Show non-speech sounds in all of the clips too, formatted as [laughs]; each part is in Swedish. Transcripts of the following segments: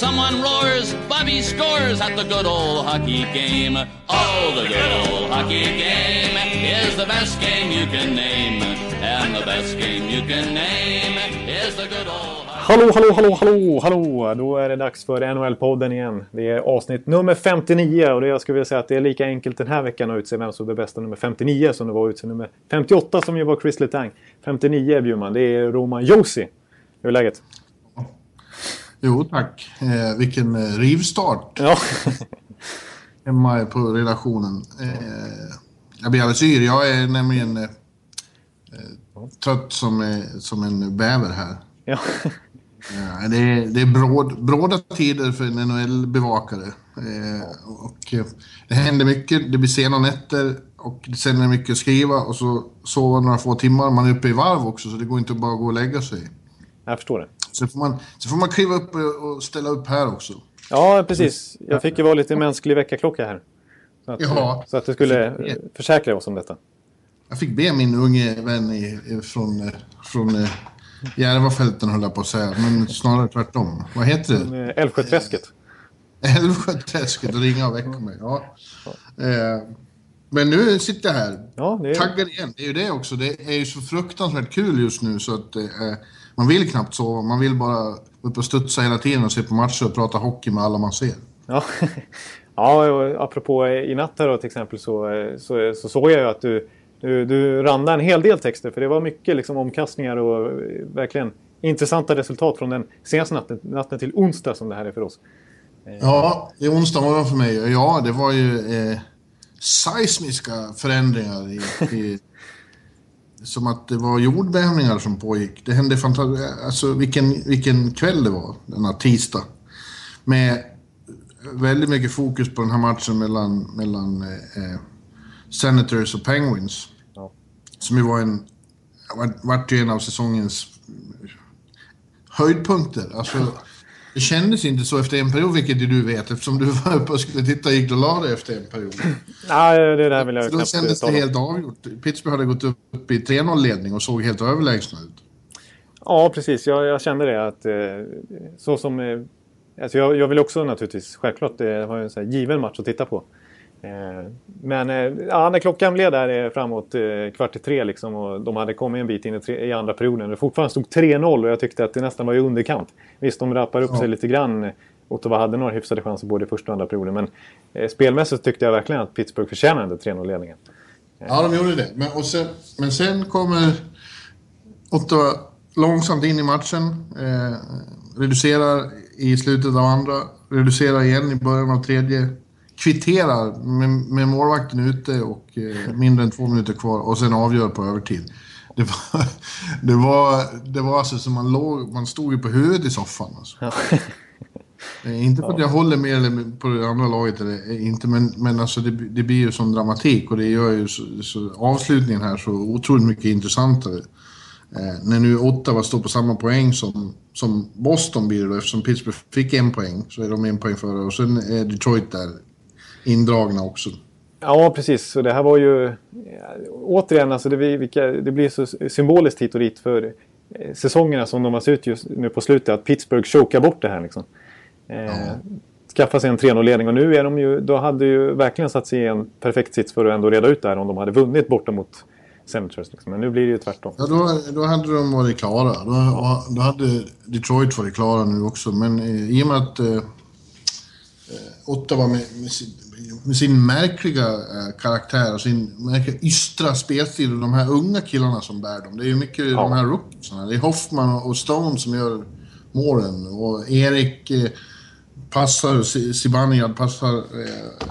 Someone roars, Bobby scores at the good old hockey game. Oh, the good old hockey game is the best game you can name. And the best game you can name is the good old Hallå, hallå, hallå, hallå, hallå! Då är det dags för NHL-podden igen. Det är avsnitt nummer 59 och det jag skulle vilja säga att det är lika enkelt den här veckan att utse vem som är bästa nummer 59 som det var att utse nummer 58 som ju var Chris Letang. 59 är Bjurman, det är Roman Josi. Hur är läget? Jo tack. Eh, vilken eh, rivstart. Ja. [laughs] Hemma på redaktionen. Eh, jag blir alldeles yr. Jag är nämligen eh, trött som, eh, som en bäver här. ja. [laughs] Ja, det, är, det är bråd, bråda tider för en NHL-bevakare. Eh, och eh, det händer mycket, det blir sena nätter och sen är det mycket att skriva och så sova några få timmar. Man är uppe i varv också så det går inte att bara gå och lägga sig. Jag förstår det. Så får man, så får man kliva upp och och ställa upp här också. Ja, precis. Jag fick ju vara lite mänsklig väckarklocka här. Så att, Ja. så att du skulle eh, försäkra oss om detta. Jag fick be min unge vän i, från, eh, från eh, Järvafälten höll jag på att säga, men snarare tvärtom. Vad heter det? Eh, Älvsjöträsket. [laughs] Älvsjöträsket ringa och väcka mig. Ja. Eh, men nu sitter jag här. Ja, det är... Taggad igen. Det är ju det också. Det är ju så fruktansvärt kul just nu så att eh, man vill knappt sova. Man vill bara upp och studsa hela tiden och se på matcher och prata hockey med alla man ser. Ja. [laughs] ja, och apropå i natt här då till exempel så, så, så såg jag ju att du, du, du randade en hel del texter. För det var mycket liksom omkastningar och verkligen intressanta resultat från den senaste natten, natten till onsdag som det här är för oss. Ja, det är onsdag morgon för mig. Ja, det var ju eh, seismiska förändringar i, i [laughs] som att det var jordbävningar som pågick. Det hände fantastiskt. Alltså vilken, vilken kväll det var, denna tisdag. Med väldigt mycket fokus på den här matchen mellan, mellan eh, Senators och Penguins. Ja. Som ju var en, vart, vart ju en av säsongens höjdpunkter. Alltså, det kändes inte så efter en period, vilket du vet, eftersom du var uppe och skulle titta gick och la dig efter en period. Nej, det där vill jag Så då knappt kändes det helt avgjort. Pittsburgh hade gått upp i 3-0-ledning och såg helt överlägsna ut. Ja, precis. Jag, jag kände det att eh, så som... Eh, alltså jag, jag vill också naturligtvis, självklart, det var ju en given match att titta på. Eh, men eh, ja, när klockan blev där eh, framåt kvart i tre liksom, och de hade kommit en bit in i, tre, i andra perioden. Det fortfarande stod 3-0 och jag tyckte att det nästan var i underkant. Visst, de rappar upp Ja. sig lite grann. Ottawa hade några hyfsade chanser både i första och andra perioden. Men eh, spelmässigt tyckte jag verkligen att Pittsburgh förtjänade 3-0-ledningen. Ja, de gjorde det. Men, och sen, men sen kommer Ottawa långsamt in i matchen. Eh, reducerar i slutet av andra. Reducerar igen i början av tredje. Kvitterar med, med målvakten ute och eh, mindre än två minuter kvar. Och sen avgör på övertid. Det var, [laughs] det var, det var alltså som man låg... Man stod ju på huvudet i soffan. Alltså. [laughs] Eh, Inte för att jag håller mer eller på det andra laget, eller eh, inte, men, men alltså det, det blir ju som dramatik och det gör ju så, så avslutningen här så otroligt mycket intressantare. Eh, när nu Ottawa står på samma poäng som, som Boston blir det då, eftersom Pittsburgh fick en poäng så är de en poäng före och sen är Detroit där indragna också. Ja, precis. Så det här var ju... Ja, återigen, alltså det, blir, vilka, det blir så symboliskt hit och dit för eh, säsongerna som de har sett ut just nu på slutet. Att Pittsburgh chokar bort det här liksom. Eh, Skaffa sig en 3-0-ledning och nu är de ju... Då hade ju verkligen satt sig i en perfekt sits för att ändå reda ut det här om de hade vunnit borta mot Senators. Liksom. Men nu blir det ju tvärtom. Ja, då, då hade de varit klara. Då, då hade Detroit varit klara nu också. Men eh, i och med att eh, eh, Ottawa med, med, med sin märkliga eh, karaktär och sin märkliga ystra spelstil och de här unga killarna som bär dem. Det är ju mycket de här rookiesarna. Det är Hoffman och Stone som gör målen. Och Erik eh, passar, Zibanejad passar. Eh,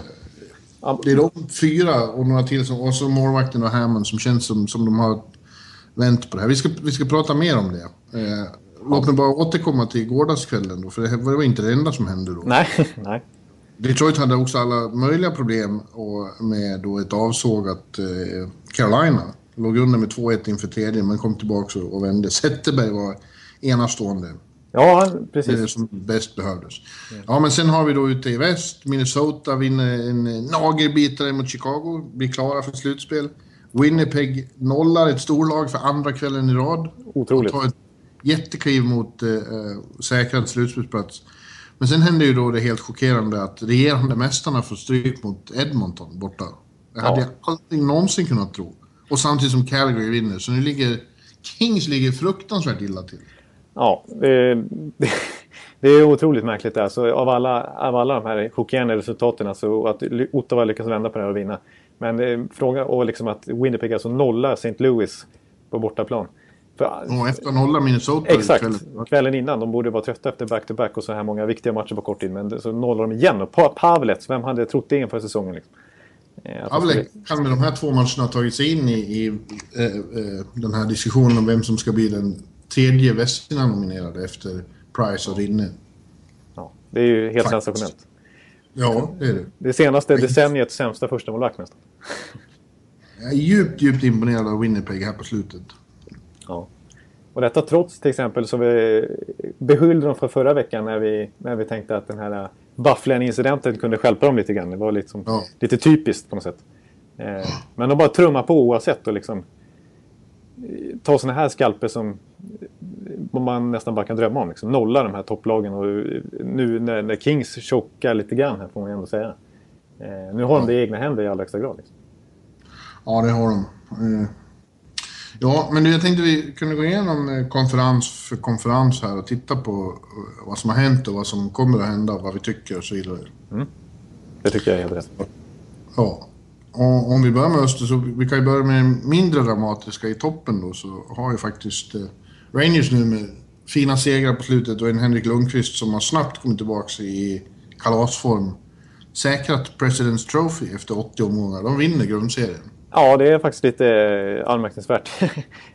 Ja, det är de fyra och några till, som, och så målvakten och Hammond som känns som, som de har vänt på det här. Vi ska, vi ska prata mer om det. Eh, låt mig bara återkomma till gårdagskvällen då, för det var inte det enda som hände då. Nej, [laughs] nej. Detroit hade också alla möjliga problem och med då ett avsågat eh, Carolina. Låg under med 2-1 inför tredje, men kom tillbaka och vände. [laughs] Zetterberg var enastående. Ja, precis. Som bäst behövdes. Ja, men sen har vi då ute i väst. Minnesota vinner en nagelbitare mot Chicago. Blir klara för slutspel. Winnipeg nollar ett storlag för andra kvällen i rad. Otroligt. Och tar ett jättekliv mot eh, säkrad slutspelsplats. Men sen händer ju då det helt chockerande att regerande mästarna får stryk mot Edmonton borta. Det hade Ja. jag aldrig någonsin kunnat tro. Och samtidigt som Calgary vinner. Så nu ligger... Kings ligger fruktansvärt illa till. Ja, det, det, [laughs] det är otroligt märkligt. Alltså, av, alla, av alla de här chockerande resultaten, alltså, att Ottawa lyckas vända på det här och vinna. Men är fråga och liksom att Winnipeg alltså nollar St. Louis på bortaplan. För, Och efter nolla Minnesota Exakt. ikväll. Kvällen innan. De borde vara trötta efter back-to-back och så här många viktiga matcher på kort tid. Men så nollar de igen. Och Pa- Pavlets, vem hade trott det inför säsongen? Liksom? Eh, skulle- kan med de här två matcherna tagit sig in i, i eh, eh, den här diskussionen om vem som ska bli den tredje Vesina-nominerade efter Price och Rinne. Ja, det är ju helt Faktiskt. sensationellt. Ja, det är det. Det senaste decenniets sämsta första målvakt nästan. Jag är djupt, djupt imponerad av Winnipeg här på slutet. Ja. Och detta trots till exempel så vi beskyllde dem för förra veckan när vi, när vi tänkte att den här Bufflen-incidenten kunde stjälpa dem lite grann. Det var liksom Ja. lite typiskt på något sätt. Eh, men de bara trummar på oavsett och liksom eh, tar såna här skalper som eh, man nästan bara kan drömma om. Liksom. Nolla de här topplagen och eh, nu när, när Kings chockar lite grann här får man ändå säga. Eh, nu har de det i egna händer i allra högsta grad. Liksom. Ja, det har de. Eh, Ja, men jag tänkte vi kunde gå igenom eh, konferens för konferens här och titta på eh, vad som har hänt och vad som kommer att hända och vad vi tycker och så vidare. Det tycker jag är helt rätt. Ja. Och om vi börjar med Öster så vi kan ju börja med mindre dramatiska i toppen då så har ju faktiskt eh, Rangers nu med fina segrar på slutet och en Henrik Lundqvist som har snabbt kommit tillbaka i kalasform säkrat President's Trophy efter 80 omgångar. De vinner grundserien. Ja, det är faktiskt lite eh, anmärkningsvärt. [laughs]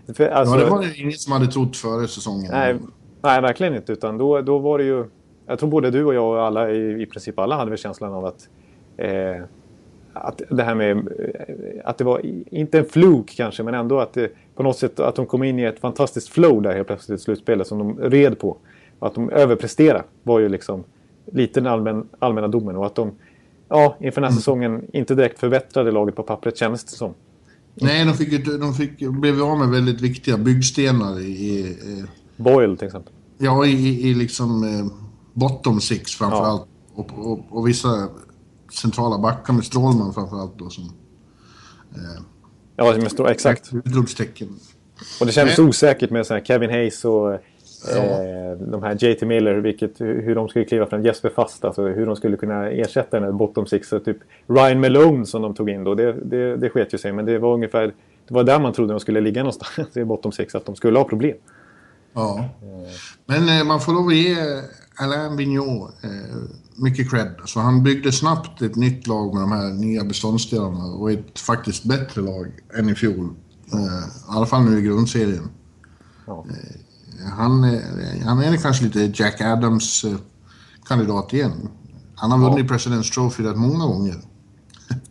Alltså, ja, det var det ingen som hade trott före säsongen. nej, nej, verkligen inte. Utan då, då var det ju... Jag tror både du och jag och alla, i, i princip alla, hade väl känslan av att... Eh, att det här med... eh, Att det var, inte en fluk kanske, men ändå att det, på något sätt att de kom in i ett fantastiskt flow där helt plötsligt i slutspelet som de red på. Och att de överpresterade var ju liksom lite den allmän, allmänna domen. Och att de, ja, inför den här säsongen inte direkt förbättrade laget på pappret kändes det som. Nej, de, fick, de fick, blev av med väldigt viktiga byggstenar i, i, Boyle till exempel. ja, i, i liksom eh, bottom six framför Ja. allt. Och, och, och vissa centrala backar med Strålman framför allt då som Ja, men stå- exakt. utropstecken. Och det kändes Nej. osäkert med så här Kevin Hayes och eh, de här JT Miller, vilket, hur de skulle kliva fram. Jesper Fast, alltså hur de skulle kunna ersätta den här bottom six. Så typ Ryan Malone som de tog in då, det, det, det sket ju sig. Men det var ungefär, det var där man trodde de skulle ligga någonstans [laughs] i bottom six, att de skulle ha problem. Ja. Men eh, man får lov att ge Alain Vigneault eh, mycket cred. Så han byggde snabbt ett nytt lag med de här nya beståndsdelarna och ett faktiskt bättre lag än i fjol. I alla fall nu i grundserien. Ja. Han, han är kanske lite Jack Adams eh, kandidat igen. Han har vunnit President's Trophy rätt många gånger.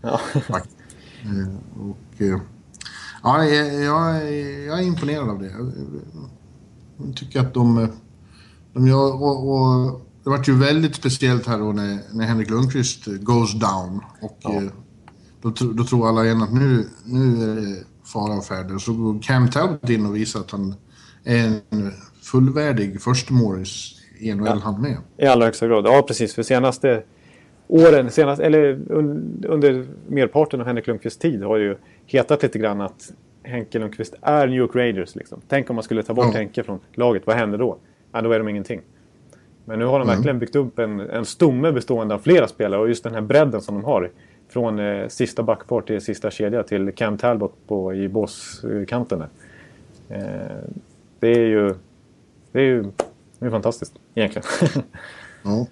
Ja. [laughs] Eh, och, eh, ja, jag, jag, är- imponerad av det. Jag, tycker att de... de gör, och, och, det vart ju väldigt speciellt här då när, när Henrik Lundqvist goes down. Och Ja. då, då tror alla igen att nu, nu är det fara och färde. Så går Cam Talbot in och visar att han en fullvärdig förstemålis i NHL han med. I allra högsta grad. Ja, precis. För senaste åren, senast, eller un, under merparten av Henrik Lundqvists tid har det ju hetat lite grann att Henke Lundqvist är New York Raiders. Liksom. Tänk om man skulle ta bort Ja. Henke från laget. Vad händer då? Ja, då är de ingenting. Men nu har de Mm. verkligen byggt upp en, en stomme bestående av flera spelare och just den här bredden som de har. Från eh, sista backpar till sista kedja till Cam Talbot på, i båskanten. Eh, det är ju det är ju det är fantastiskt egentligen. [laughs] Ja.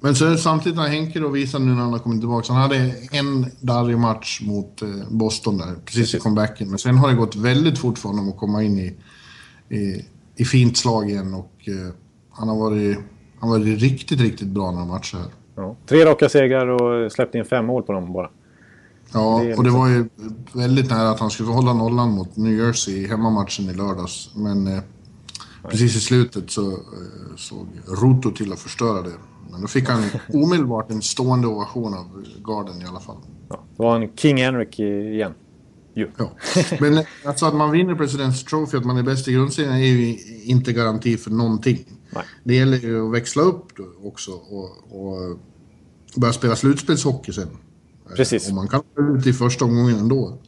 Men så samtidigt har Henke då visat nu när han har kommit tillbaka. Han hade en darrig match mot eh, Boston där, precis i comebacken. Men sen har det gått väldigt fort för honom att komma in i, i, i fint slag igen. Och eh, han har varit, han har varit riktigt, riktigt bra några matcher här. Ja. Tre raka segrar och släppte in fem mål på dem bara. Ja, det och det liksom- var ju väldigt nära att han skulle få hålla nollan mot New Jersey i hemmamatchen i lördags. Men eh, precis i slutet så eh, såg Ruto till att förstöra det. Men då fick han omedelbart en stående ovation av garden i alla fall. Ja, det var en King Henrik igen. Jo. Ja. Men alltså att man vinner President's Trophy, att man är bäst i grundserien, är ju inte garanti för någonting. Nej. Det gäller ju att växla upp också och, och börja spela slutspelshockey sen. Precis. Och man kan ute i första omgången ändå.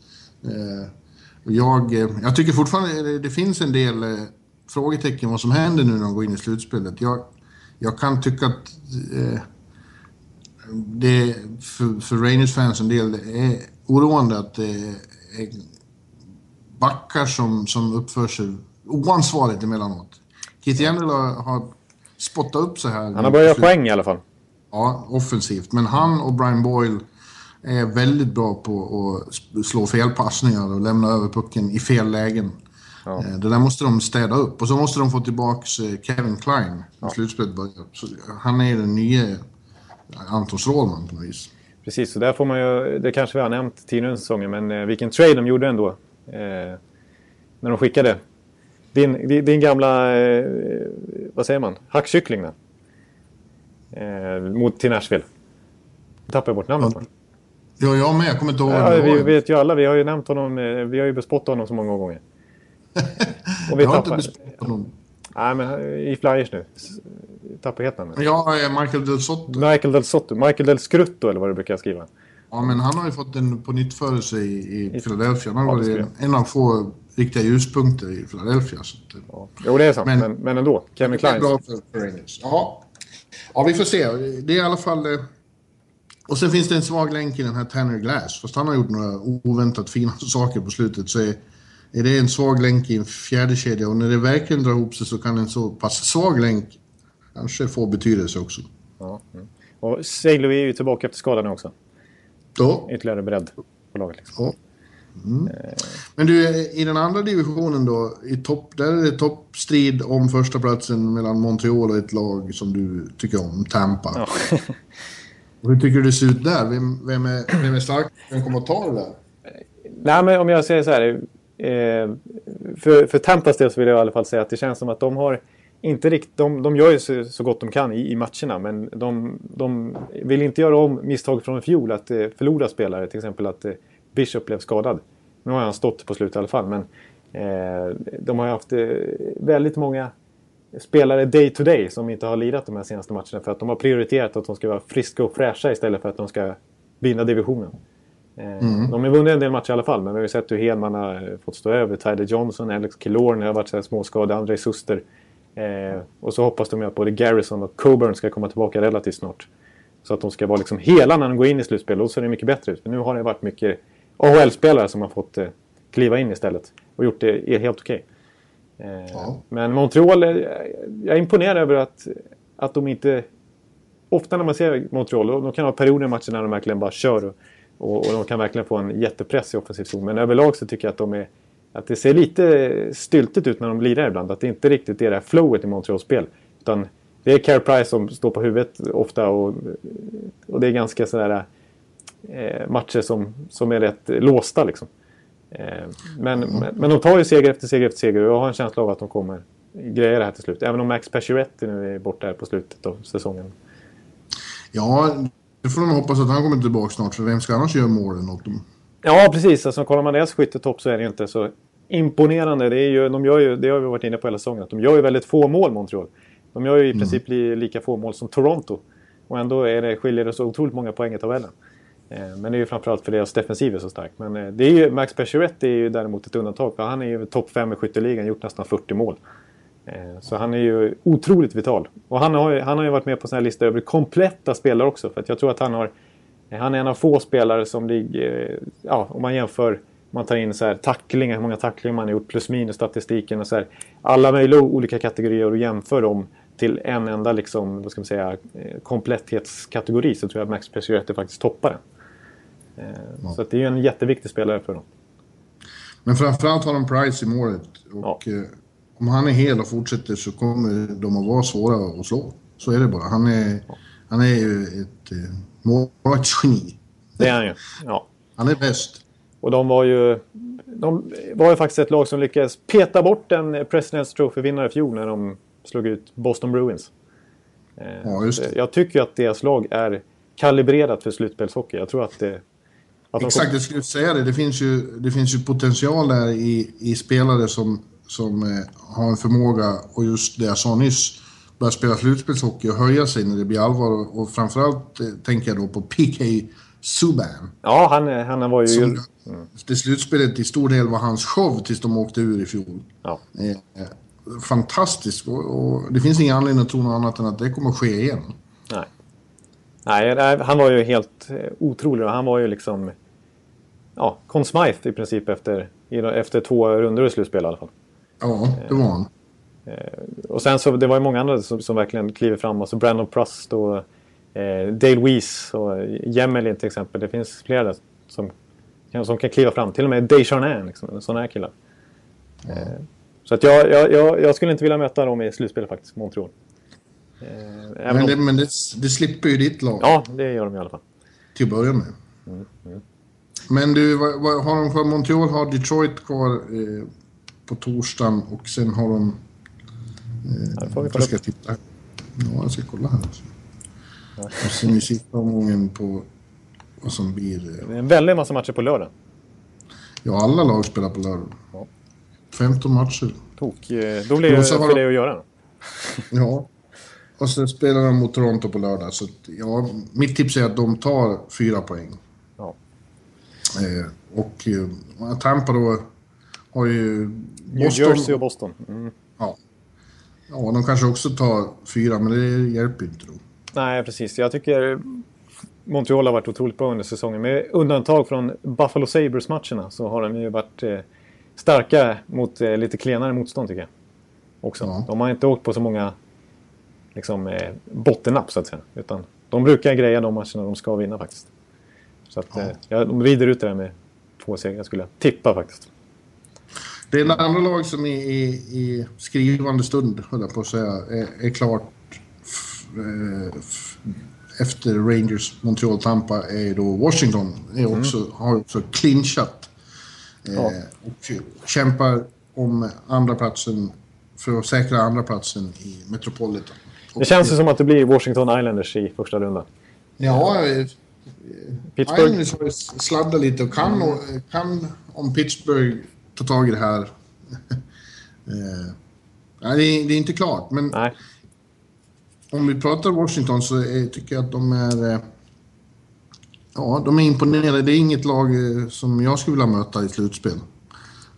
Eh, jag, jag tycker fortfarande det finns en del eh, frågetecken vad som händer nu när de går in i slutspelet. Jag, jag kan tycka att eh, det för, för Rangers fans en del är oroande att det är backar som, som uppför sig oansvarigt emellanåt. Yandel har, har spottat upp så här. Han har börjat göra poäng i alla fall. Ja, offensivt. Men han och Brian Boyle är väldigt bra på att slå fel passningar och lämna över pucken i fel lägen. Ja. Eh, det där måste de städa upp. Och så måste de få tillbaka eh, Kevin Klein ja. slutspelet börjar. Han är den nya Anton Strålman på något vis. Precis, så där får man ju, det kanske vi har nämnt tidigare under säsongen, men eh, vilken trade de gjorde ändå. Eh, när de skickade din, din, din gamla, eh, vad säger man, hackkyckling. Eh, mot, till Nashville. Nu tappade jag bort namnet ja. Ja, jag med. Jag kommer inte ihåg. Ja, vi vet ju alla. Vi har ju nämnt honom. Eh, vi har ju bespottat honom så många gånger. [laughs] Och vi jag har inte bespottat honom. Nej, men i Flyers nu. Tappar helt namnet. Ja, Michael Del Sotto. Michael Del Sotto. Michael Del Scrutto eller vad du brukar skriva. Ja, men han har ju fått en på nytt i, i Philadelphia. Han har varit en av få riktiga ljuspunkter i Philadelphia. Så att, ja. Jo, det är sant. Men, men, men ändå. Kevin Klein. Det är bra för Rangers. Ja. ja, vi får se. Det är i alla fall... Och sen finns det en svag länk i den här Tanner Glass. Fast han har gjort några oväntat fina [laughs] saker på slutet så är, är det en svag länk i en fjärde kedja Och när det verkligen drar ihop sig så kan en så pass svag länk kanske få betydelse också. Ja. Och Sailor är ju tillbaka efter skadan nu också. Ja. Ytterligare bredd på laget. Liksom. Ja. Mm. Men du, i den andra divisionen då, i topp, där är det toppstrid om första platsen mellan Montreal och ett lag som du tycker om, Tampa. Ja. [laughs] hur tycker du det ser ut där? Vem, vem, är, vem är stark? Vem kommer att ta det där? Nej, men om jag säger så här. Eh, för, för Tampas del så vill jag i alla fall säga att det känns som att de har inte riktigt, de, de gör ju så, så gott de kan i, i matcherna men de, de, vill inte göra om misstag från i fjol att eh, förlora spelare. Till exempel att eh, Bishop blev skadad. Nu har han stått på slutet i alla fall men eh, de har ju haft eh, väldigt många spelare day to day som inte har lirat de här senaste matcherna för att de har prioriterat att de ska vara friska och fräscha istället för att de ska vinna divisionen. Eh, mm. De har vunnit en del matcher i alla fall, men vi har ju sett hur Hedman har fått stå över. Tyler Johnson, Alex Killorn har varit så småskadade, André Suster. Eh, och så hoppas de ju att både Garrison och Coburn ska komma tillbaka relativt snart. Så att de ska vara liksom hela när de går in i slutspel. Då ser det mycket bättre ut. För nu har det varit mycket AHL-spelare som har fått eh, kliva in istället. Och gjort det helt okej. Okay. Eh, ja. Men Montreal, jag är imponerad över att, att de inte... Ofta när man ser Montreal, de kan ha perioder i matchen när de verkligen bara kör och, och, och de kan verkligen få en jättepress i offensiv zon. Men överlag så tycker jag att de är... Att det ser lite styltigt ut när de lirar ibland. Att det inte riktigt är det här flowet i Montreals spel. Utan det är Care Price som står på huvudet ofta och, och det är ganska sådär eh, matcher som, som är rätt låsta liksom. Eh, men, mm. men, men de tar ju seger efter seger efter seger och jag har en känsla av att de kommer greja det här till slut. Även om Max Pacioretty nu är borta här på slutet av säsongen. Ja, det får de hoppas att han kommer tillbaka snart. För vem ska annars göra målen åt dem? Ja, precis. Alltså, kollar man deras skyttetopp så är det inte så imponerande. Det, är ju, de gör ju, det har vi varit inne på hela säsongen. Att de gör ju väldigt få mål, Montreal. De gör ju i mm. princip lika få mål som Toronto. Och ändå är det, skiljer det så otroligt många poäng i tabellen. Eh, Eh, men det är ju framförallt för deras defensiv är så stark. Men eh, det är ju, Max Pacioretty är ju däremot ett undantag. För han är ju topp 5 i skytteligan, gjort nästan 40 mål. Eh, så han är ju otroligt vital. Och han har ju, han har ju varit med på sån här lista över kompletta spelare också. För att jag tror att han har... Han är en av få spelare som ligger... Ja, om man jämför... Man tar in så här tacklingar, hur många tacklingar man har gjort, plus minus statistiken och så här. Alla möjliga olika kategorier och jämför dem till en enda liksom, vad ska man säga, kompletthetskategori så tror jag att Max Pacioretty faktiskt toppar den. Ja. Så det är ju en jätteviktig spelare för dem. Men framförallt har de Price i målet. Och ja. Eh, om han är hel och fortsätter så kommer de att vara svåra att slå. Så är det bara. Han är, ja. han är ju ett eh, målvaktsgeni. Det är han ju, ja. Han är bäst. Och de var ju... De var ju faktiskt ett lag som lyckades peta bort en President's Trophy-vinnare i fjol när de slog ut Boston Bruins. Eh, Ja, just det. Jag tycker att deras lag är kalibrerat för slutspelshockey. Jag tror att det... Exakt, jag skulle säga det. Det finns ju, det finns ju potential där i, i spelare som, som eh, har en förmåga, och just det jag sa nyss, börja spela slutspelshockey och höja sig när det blir allvar. Och, framförallt eh, tänker jag då på PK Subban. Ja, han, han var ju... Som det slutspelet till stor del var hans show tills de åkte ur i fjol. Ja. Eh, eh, fantastisk och, och det finns ingen anledning att tro något annat än att det kommer att ske igen. Nej. Nej, nej, han var ju helt eh, otrolig. och Han var ju liksom... Ja, Conn Smythe i princip efter, efter två rundor i slutspel i alla fall. Ja, det var han. Och sen så det var ju många andra som, som verkligen kliver fram. Alltså Brandon Prust och eh, Dale Weiss och Jemelin till exempel. Det finns flera där som, som kan kliva fram. Till och med Desjardins, liksom, en sån här kille. Eh, så att jag, jag, jag, jag skulle inte vilja möta dem i slutspel faktiskt, Montreal. Eh, Men, om, det, men det, det slipper ju ditt lag Ja, det gör de i alla fall. till att börja med. Men du, vad, vad har de kvar? Montreal har Detroit kvar eh, på torsdagen och sen har de... Får vi Jag ska upp. titta. Ja, jag ska kolla här. Och sen i sista omgången på vad som blir... eh, Det är en väldig massa matcher på lördag. Ja, alla lag spelar på lördag. Ja. 15 matcher. Tok, eh, då blir det för dig att göra. Ja. Och sen spelar de mot Toronto på lördag. Så ja, mitt tips är att de tar fyra poäng. Eh, och eh, Tampa då har ju... New Jersey och Boston. Mm. Ja. ja, de kanske också tar fyra, men det hjälper inte då. Nej, precis. Jag tycker Montreal har varit otroligt bra under säsongen. Med undantag från Buffalo Sabres-matcherna så har de ju varit eh, starka mot eh, lite klenare motstånd tycker jag. Också. Ja. De har inte åkt på så många liksom, eh, bottennapp så att säga. Utan de brukar greja de matcherna de ska vinna faktiskt. Så att, eh, jag, de rider ut det där med två segrar skulle jag tippa faktiskt. Det är andra lag som i, i, i skrivande stund, höll jag på att säga, är, är klart eh, efter Rangers, Montreal, Tampa är då Washington. Är också, Har också clinchat. Eh, Ja. Och kämpar om andra platsen för att säkra andra platsen i Metropolitan. Det känns ju som att det blir Washington Islanders i första rundan. Ja, eh, Pittsburgh. Islanders har sladdat lite och kan, och- kan om Pittsburgh ta tag i det här. [laughs] eh, nej, det, är, det är inte klart, men Nej. om vi pratar Washington så är, tycker jag att de är... Eh, ja, de är imponerade. Det är inget lag eh, som jag skulle vilja möta i slutspel.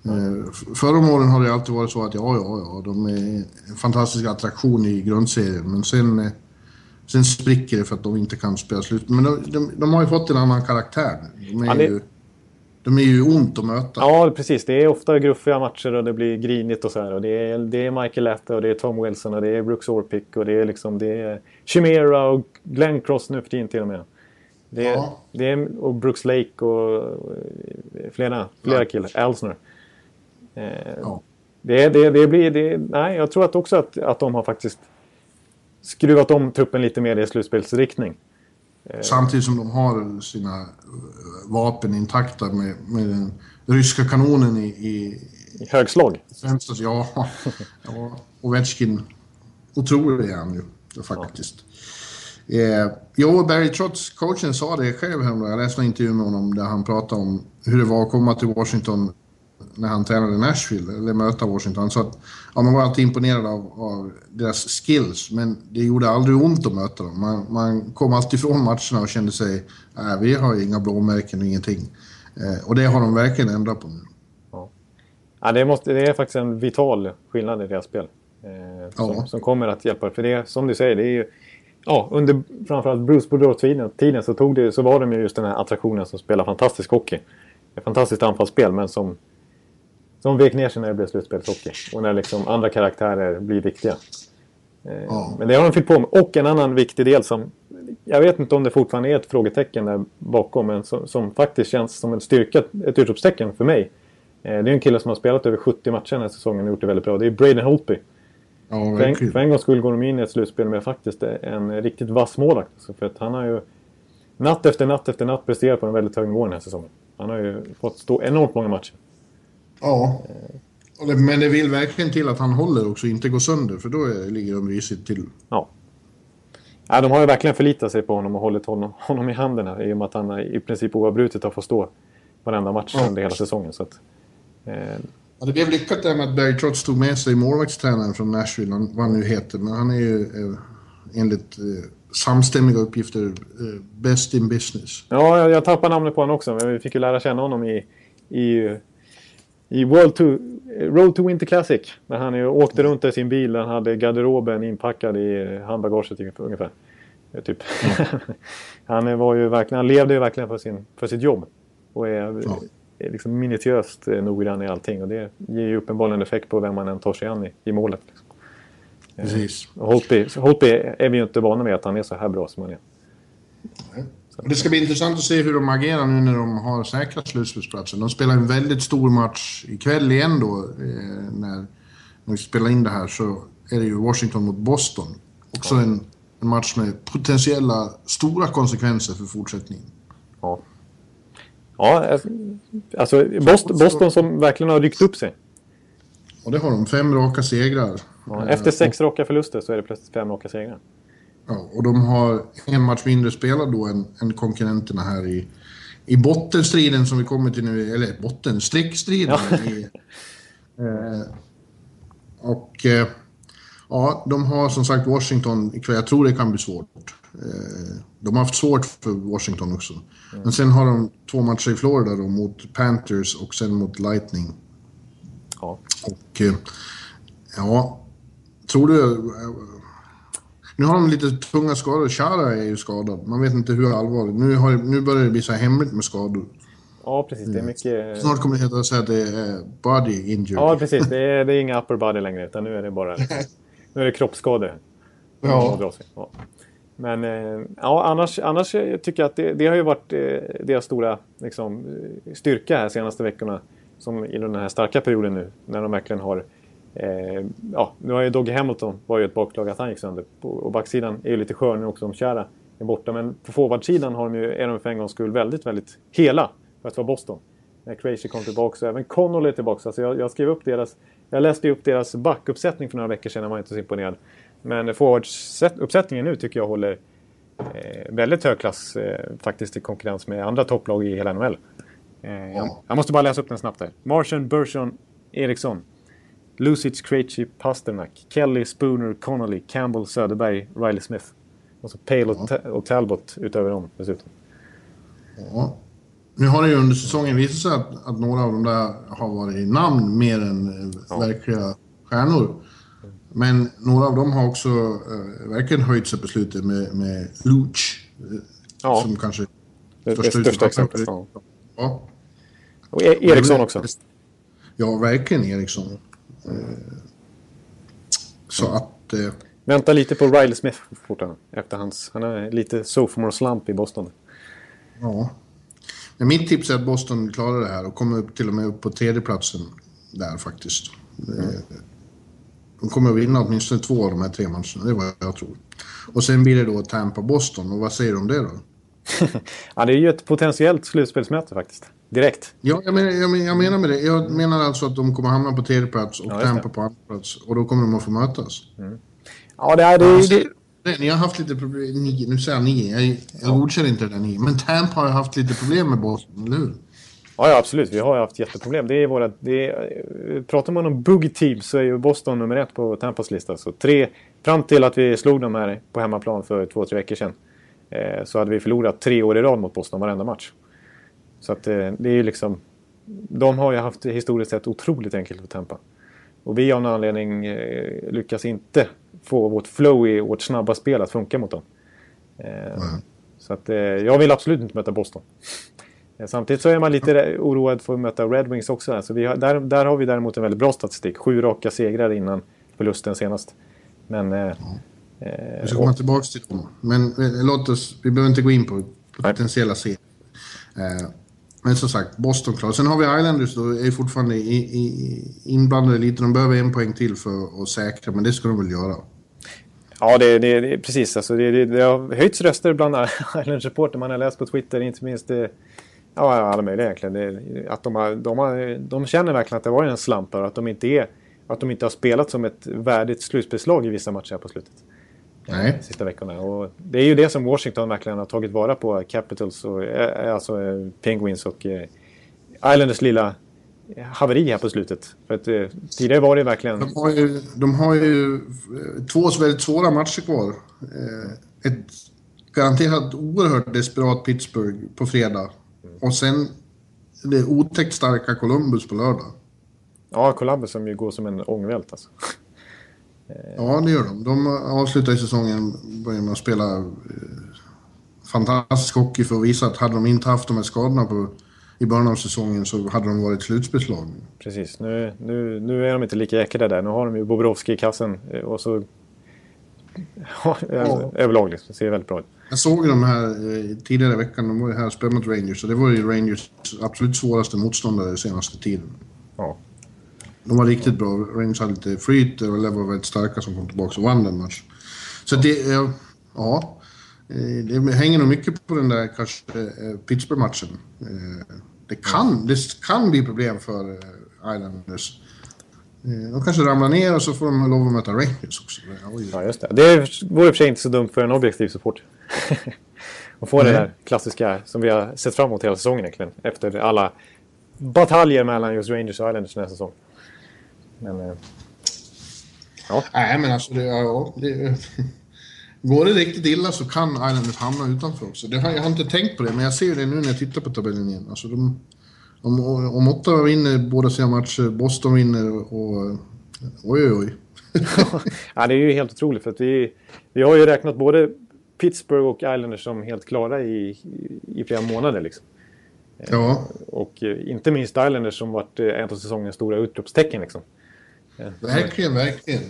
Eh, förra om åren har det alltid varit så att ja, ja, ja, de är en fantastisk attraktion i grundserien, men sen... Sen spricker det för att de inte kan spela slut. Men de, de, de har ju fått en annan karaktär. De är, Ja, det- ju, de är ju ont att möta. Ja, precis. Det är ofta gruffiga matcher och det blir grinigt och så här. Och det, är, det är Michael Latta och det är Tom Wilson och det är Brooks Orpik och det är liksom... Det är Chimera och Glenn Cross nu för tiden till och med. Det är, Ja. det är, och Brooks Lake och eh, flera, flera Ja. killar. Elsner. Eh, Ja. det, det, det blir... Det, nej, jag tror att också att, att de har faktiskt skruvat om truppen lite mer i slutspelsriktning. Samtidigt som de har sina eh, vapen intakta med, med den ryska kanonen i, i I högslag. främsta... Ja, [laughs] ja, Ovechkin. Otrolig är han ju, faktiskt. Eh, jo, Barry Trotz, coachen, sa det själv häromdagen. Jag läste en intervju med honom där han pratade om hur det var att komma till Washington när han tränade i Nashville, eller möta Washington. Sa att ja, man var alltid imponerad av, av deras skills, men det gjorde aldrig ont att möta dem. Man, man kom alltid ifrån matcherna och kände sig, nej, vi har ju inga blåmärken och ingenting. Eh, och det har de verkligen ändrat på nu. Ja, det, måste, det är faktiskt en vital skillnad i deras spel. Eh, som, Ja. som kommer att hjälpa. För det som du säger, det är ju... Ja, under framförallt Bruce Boudreau-tiden tiden så, tog det, så var de ju just den här attraktionen som spelar fantastisk hockey. Ett fantastiskt anfallsspel, men som, som vek ner sig när det blev slutspelshockey. Och när liksom andra karaktärer blir viktiga. Eh, Ja. Men det har de fyllt på med. Och en annan viktig del som... Jag vet inte om det fortfarande är ett frågetecken där bakom, men som, som faktiskt känns som en styrka, ett utropstecken för mig. Eh, Det är en kille som har spelat över 70 matcher den här säsongen och gjort det väldigt bra. Det är Braden Holtby. Ja, För en, för en gångs skull går de in i ett slutspel med faktiskt en riktigt vass målvakt. Alltså för att han har ju natt efter natt efter natt presterat på en väldigt hög nivå den här säsongen. Han har ju fått stå enormt många matcher. Ja. Det, men det vill verkligen till att han håller också, inte går sönder, för då är, ligger de risigt till. Ja. ja. De har ju verkligen förlitat sig på honom och hållit honom, honom i handen här, i och med att han i princip oavbrutet har fått stå varenda match ja. under hela säsongen. Så att, eh... ja, det blev lyckat där med att Bergtrots tog med sig målvaktstränaren från Nashville, vad han nu heter, men han är ju eh, enligt eh, samstämmiga uppgifter eh, best in business. Ja, jag, jag tappade namnet på honom också, men vi fick ju lära känna honom i, i, i World to, Road to Winter Classic. När han åkte runt i sin bil, han hade garderoben inpackad i handbagaget ungefär. Typ. Mm. [laughs] han, var ju verkligen, han levde ju verkligen för, sin, för sitt jobb. Och är, ja. är liksom minutiöst noggrann i allting. Och det ger ju uppenbarligen effekt på vem man än tar sig an i, i målet. Liksom. Precis. Holtby, Holtby är vi ju inte vana med att han är så här bra som han är. Det ska bli intressant att se hur de agerar nu när de har säkrat slutspelsplatsen. De spelar en väldigt stor match ikväll igen då. Eh, när, när vi spelar in det här så är det ju Washington mot Boston. Också ja. en, en, match med potentiella stora konsekvenser för fortsättningen. Ja. Ja, alltså Boston, Boston som verkligen har ryckt upp sig. Och det har de. Fem raka segrar. Ja, efter sex raka förluster så är det plötsligt fem raka segrar. Ja, och de har en match mindre spelad då än, än konkurrenterna här i, i bottenstriden som vi kommer till nu, eller bottenstreckstriden. Ja. [laughs] eh, och eh, ja, de har som sagt Washington ikväll. Jag tror det kan bli svårt. Eh, de har haft svårt för Washington också. Mm. Men sen har de två matcher i Florida då mot Panthers och sen mot Lightning. Ja. Och eh, ja, Tror du... Nu har de lite tunga skador. Chara är ju skadad. Man vet inte hur allvarligt. Nu, har, nu börjar det bli så hemligt med skador. Ja, precis. Det är mycket... Snart kommer det heta säga att det är body injury. Ja, precis. Det är, det är inga upper body längre, utan nu är det bara... [laughs] nu är det kroppsskador. Ja. ja. Men eh, ja, annars, annars tycker jag att det, det har ju varit eh, deras stora liksom, styrka här senaste veckorna. Som i den här starka perioden nu, när de verkligen har Eh, ja, nu har ju Doggy Hamilton var ju ett bakslag att han gick sönder. Och backsidan är ju lite skör nu också om Kära är borta. Men på forwardsidan har de ju, är de för en gångs skull väldigt, väldigt hela för att vara Boston. När Crazy kom tillbaka och även Connolly är tillbaka. Alltså jag, jag skrev upp deras... Jag läste upp deras backuppsättning för några veckor sedan, jag var inte så imponerad. Men forwardsuppsättningen nu tycker jag håller eh, väldigt hög klass eh, faktiskt i konkurrens med andra topplag i hela NHL. Eh, jag, jag, måste bara läsa upp den snabbt här. Martian, Bergeron, Eriksson. Lucic, Krejci, Pasternak, Kelly, Spooner, Connolly, Campbell, Söderberg, Riley Smith. Och så Pale ja. och, Talbot utöver dem dessutom. Ja. Nu har det ju under säsongen visat sig att, att några av de där har varit i namn mer än eh, ja. verkliga stjärnor. Men några av dem har också uh, verkligen höjt sig på slutet med, med Luch. Uh, ja. Som kanske det, största, det största exemplet. Ja. ja. Och e Eriksson också. Ja, verkligen Eriksson. Eh, så att... Eh, Vänta lite på Riley Smith fortfarande. Efter hans, han är lite sophomore slump i Boston. Ja. Men mitt tips är att Boston klarar det här och kommer upp, till och med upp på tredjeplatsen där faktiskt. Mm. De kommer att vinna åtminstone två av de här tre matcherna, det är vad jag tror. Och sen blir det då Tampa-Boston, och vad säger du om det då? [laughs] ja, det är ju ett potentiellt slutspelsmöte faktiskt. Direkt. Ja, jag menar, jag, menar, jag menar med det. Jag menar alltså att de kommer hamna på tredje plats och ja, Tampa på andra plats. Och då kommer de att få mötas. Mm. Ja, det är... Det, alltså, det... Ni har haft lite problem... Ni, nu säger jag ni. Jag, jag ja. godkänner inte det där ni. Men Tampa har haft lite problem med Boston, eller hur? Ja, ja, absolut. Vi har haft jätteproblem. Det är våra, det är, pratar man om boogie teams så är ju Boston nummer ett på Tampas lista. Så tre, fram till att vi slog dem här på hemmaplan för två, tre veckor sedan. Eh, så hade vi förlorat tre år i rad mot Boston varenda match. Så att eh, det är ju liksom... De har ju haft historiskt sett otroligt enkelt att tempa. Och vi av någon anledning eh, lyckas inte få vårt flow i vårt snabba spel att funka mot dem. Mm. Så att jag vill absolut inte möta Boston. Samtidigt så är man lite oroad för att möta Red Wings också. Alltså vi har, där, där har vi däremot en väldigt bra statistik. Sju raka segrar innan förlusten senast. Men... Mm. Eh, vi ska komma tillbaka till dem. Men låt oss, vi behöver inte gå in på potentiella serier. Eh, men som sagt, Boston klar. Sen har vi Islanders då, är fortfarande i, i, inblandade lite. De behöver en poäng till för att säkra, men det ska de väl göra. Ja, det, det, det precis. Alltså, det, det, det har höjts röster bland [laughs] Islanders-supporter. Man har läst på Twitter, inte minst eh, Ja, alla möjliga egentligen. Det, att de, har, de, har, de känner verkligen att det var en slump och att de inte är att de inte har spelat som ett värdigt slutspelslag i vissa matcher på slutet. Nej. Sista veckorna. Och det är ju det som Washington verkligen har tagit vara på. Capitals och eh, alltså eh, Penguins och eh, Islanders lilla haveri här på slutet. För att tidigare var det verkligen... De har ju, de har ju två väldigt svåra matcher kvar. Ett garanterat oerhört desperat Pittsburgh på fredag. Och sen det otäckt starka Columbus på lördag. Ja, Columbus som ju går som en ångvält alltså. [laughs] Ja, det gör de. De avslutar i säsongen börjar med att spela eh, fantastisk hockey för att visa att hade de inte haft de här skadorna på, i början av säsongen så hade de varit slutspelslag. Precis. Nu, nu, nu är de inte lika äckliga där. Nu har de ju Bobrovski i kassen eh, och så... [laughs] Ja, ja. överlag liksom. Det ser väldigt bra ut. Jag såg de här eh, tidigare i veckan. De var ju här och spelade mot Rangers. Och det var ju Rangers absolut svåraste motståndare senaste tiden. Ja. De var riktigt bra. Rangers hade lite flyt och Lev var väldigt starka som kom tillbaka och vann den matchen. Så det... Ja. Eh, det hänger nog mycket på den där kanske eh, Pittsburgh-matchen. Det kan, det kan bli problem för Islanders. De kanske ramlar ner och så får de lov att möta Rangers också. Ja, just det. Det vore i och för sig inte så dumt för en objektiv support. [laughs] och få mm. det där klassiska som vi har sett fram emot hela säsongen egentligen. Efter alla bataljer mellan just Rangers och Islanders den här säsongen. Men... Eh, ja. Nej, men alltså det, ja, det, [laughs] Går det riktigt illa så kan Islanders hamna utanför också. Det har, jag har inte tänkt på det, men jag ser det nu när jag tittar på tabellen igen. Alltså de, om, om Ottawa vinner båda sina matcher, Boston vinner och... Oj, oj, oj. [laughs] ja, det är ju helt otroligt för att vi, vi har ju räknat både Pittsburgh och Islanders som helt klara i, i flera månader. Liksom. Ja. Och eh, inte minst Islanders som varit eh, en av säsongens stora utropstecken. Liksom. Verkligen, verkligen.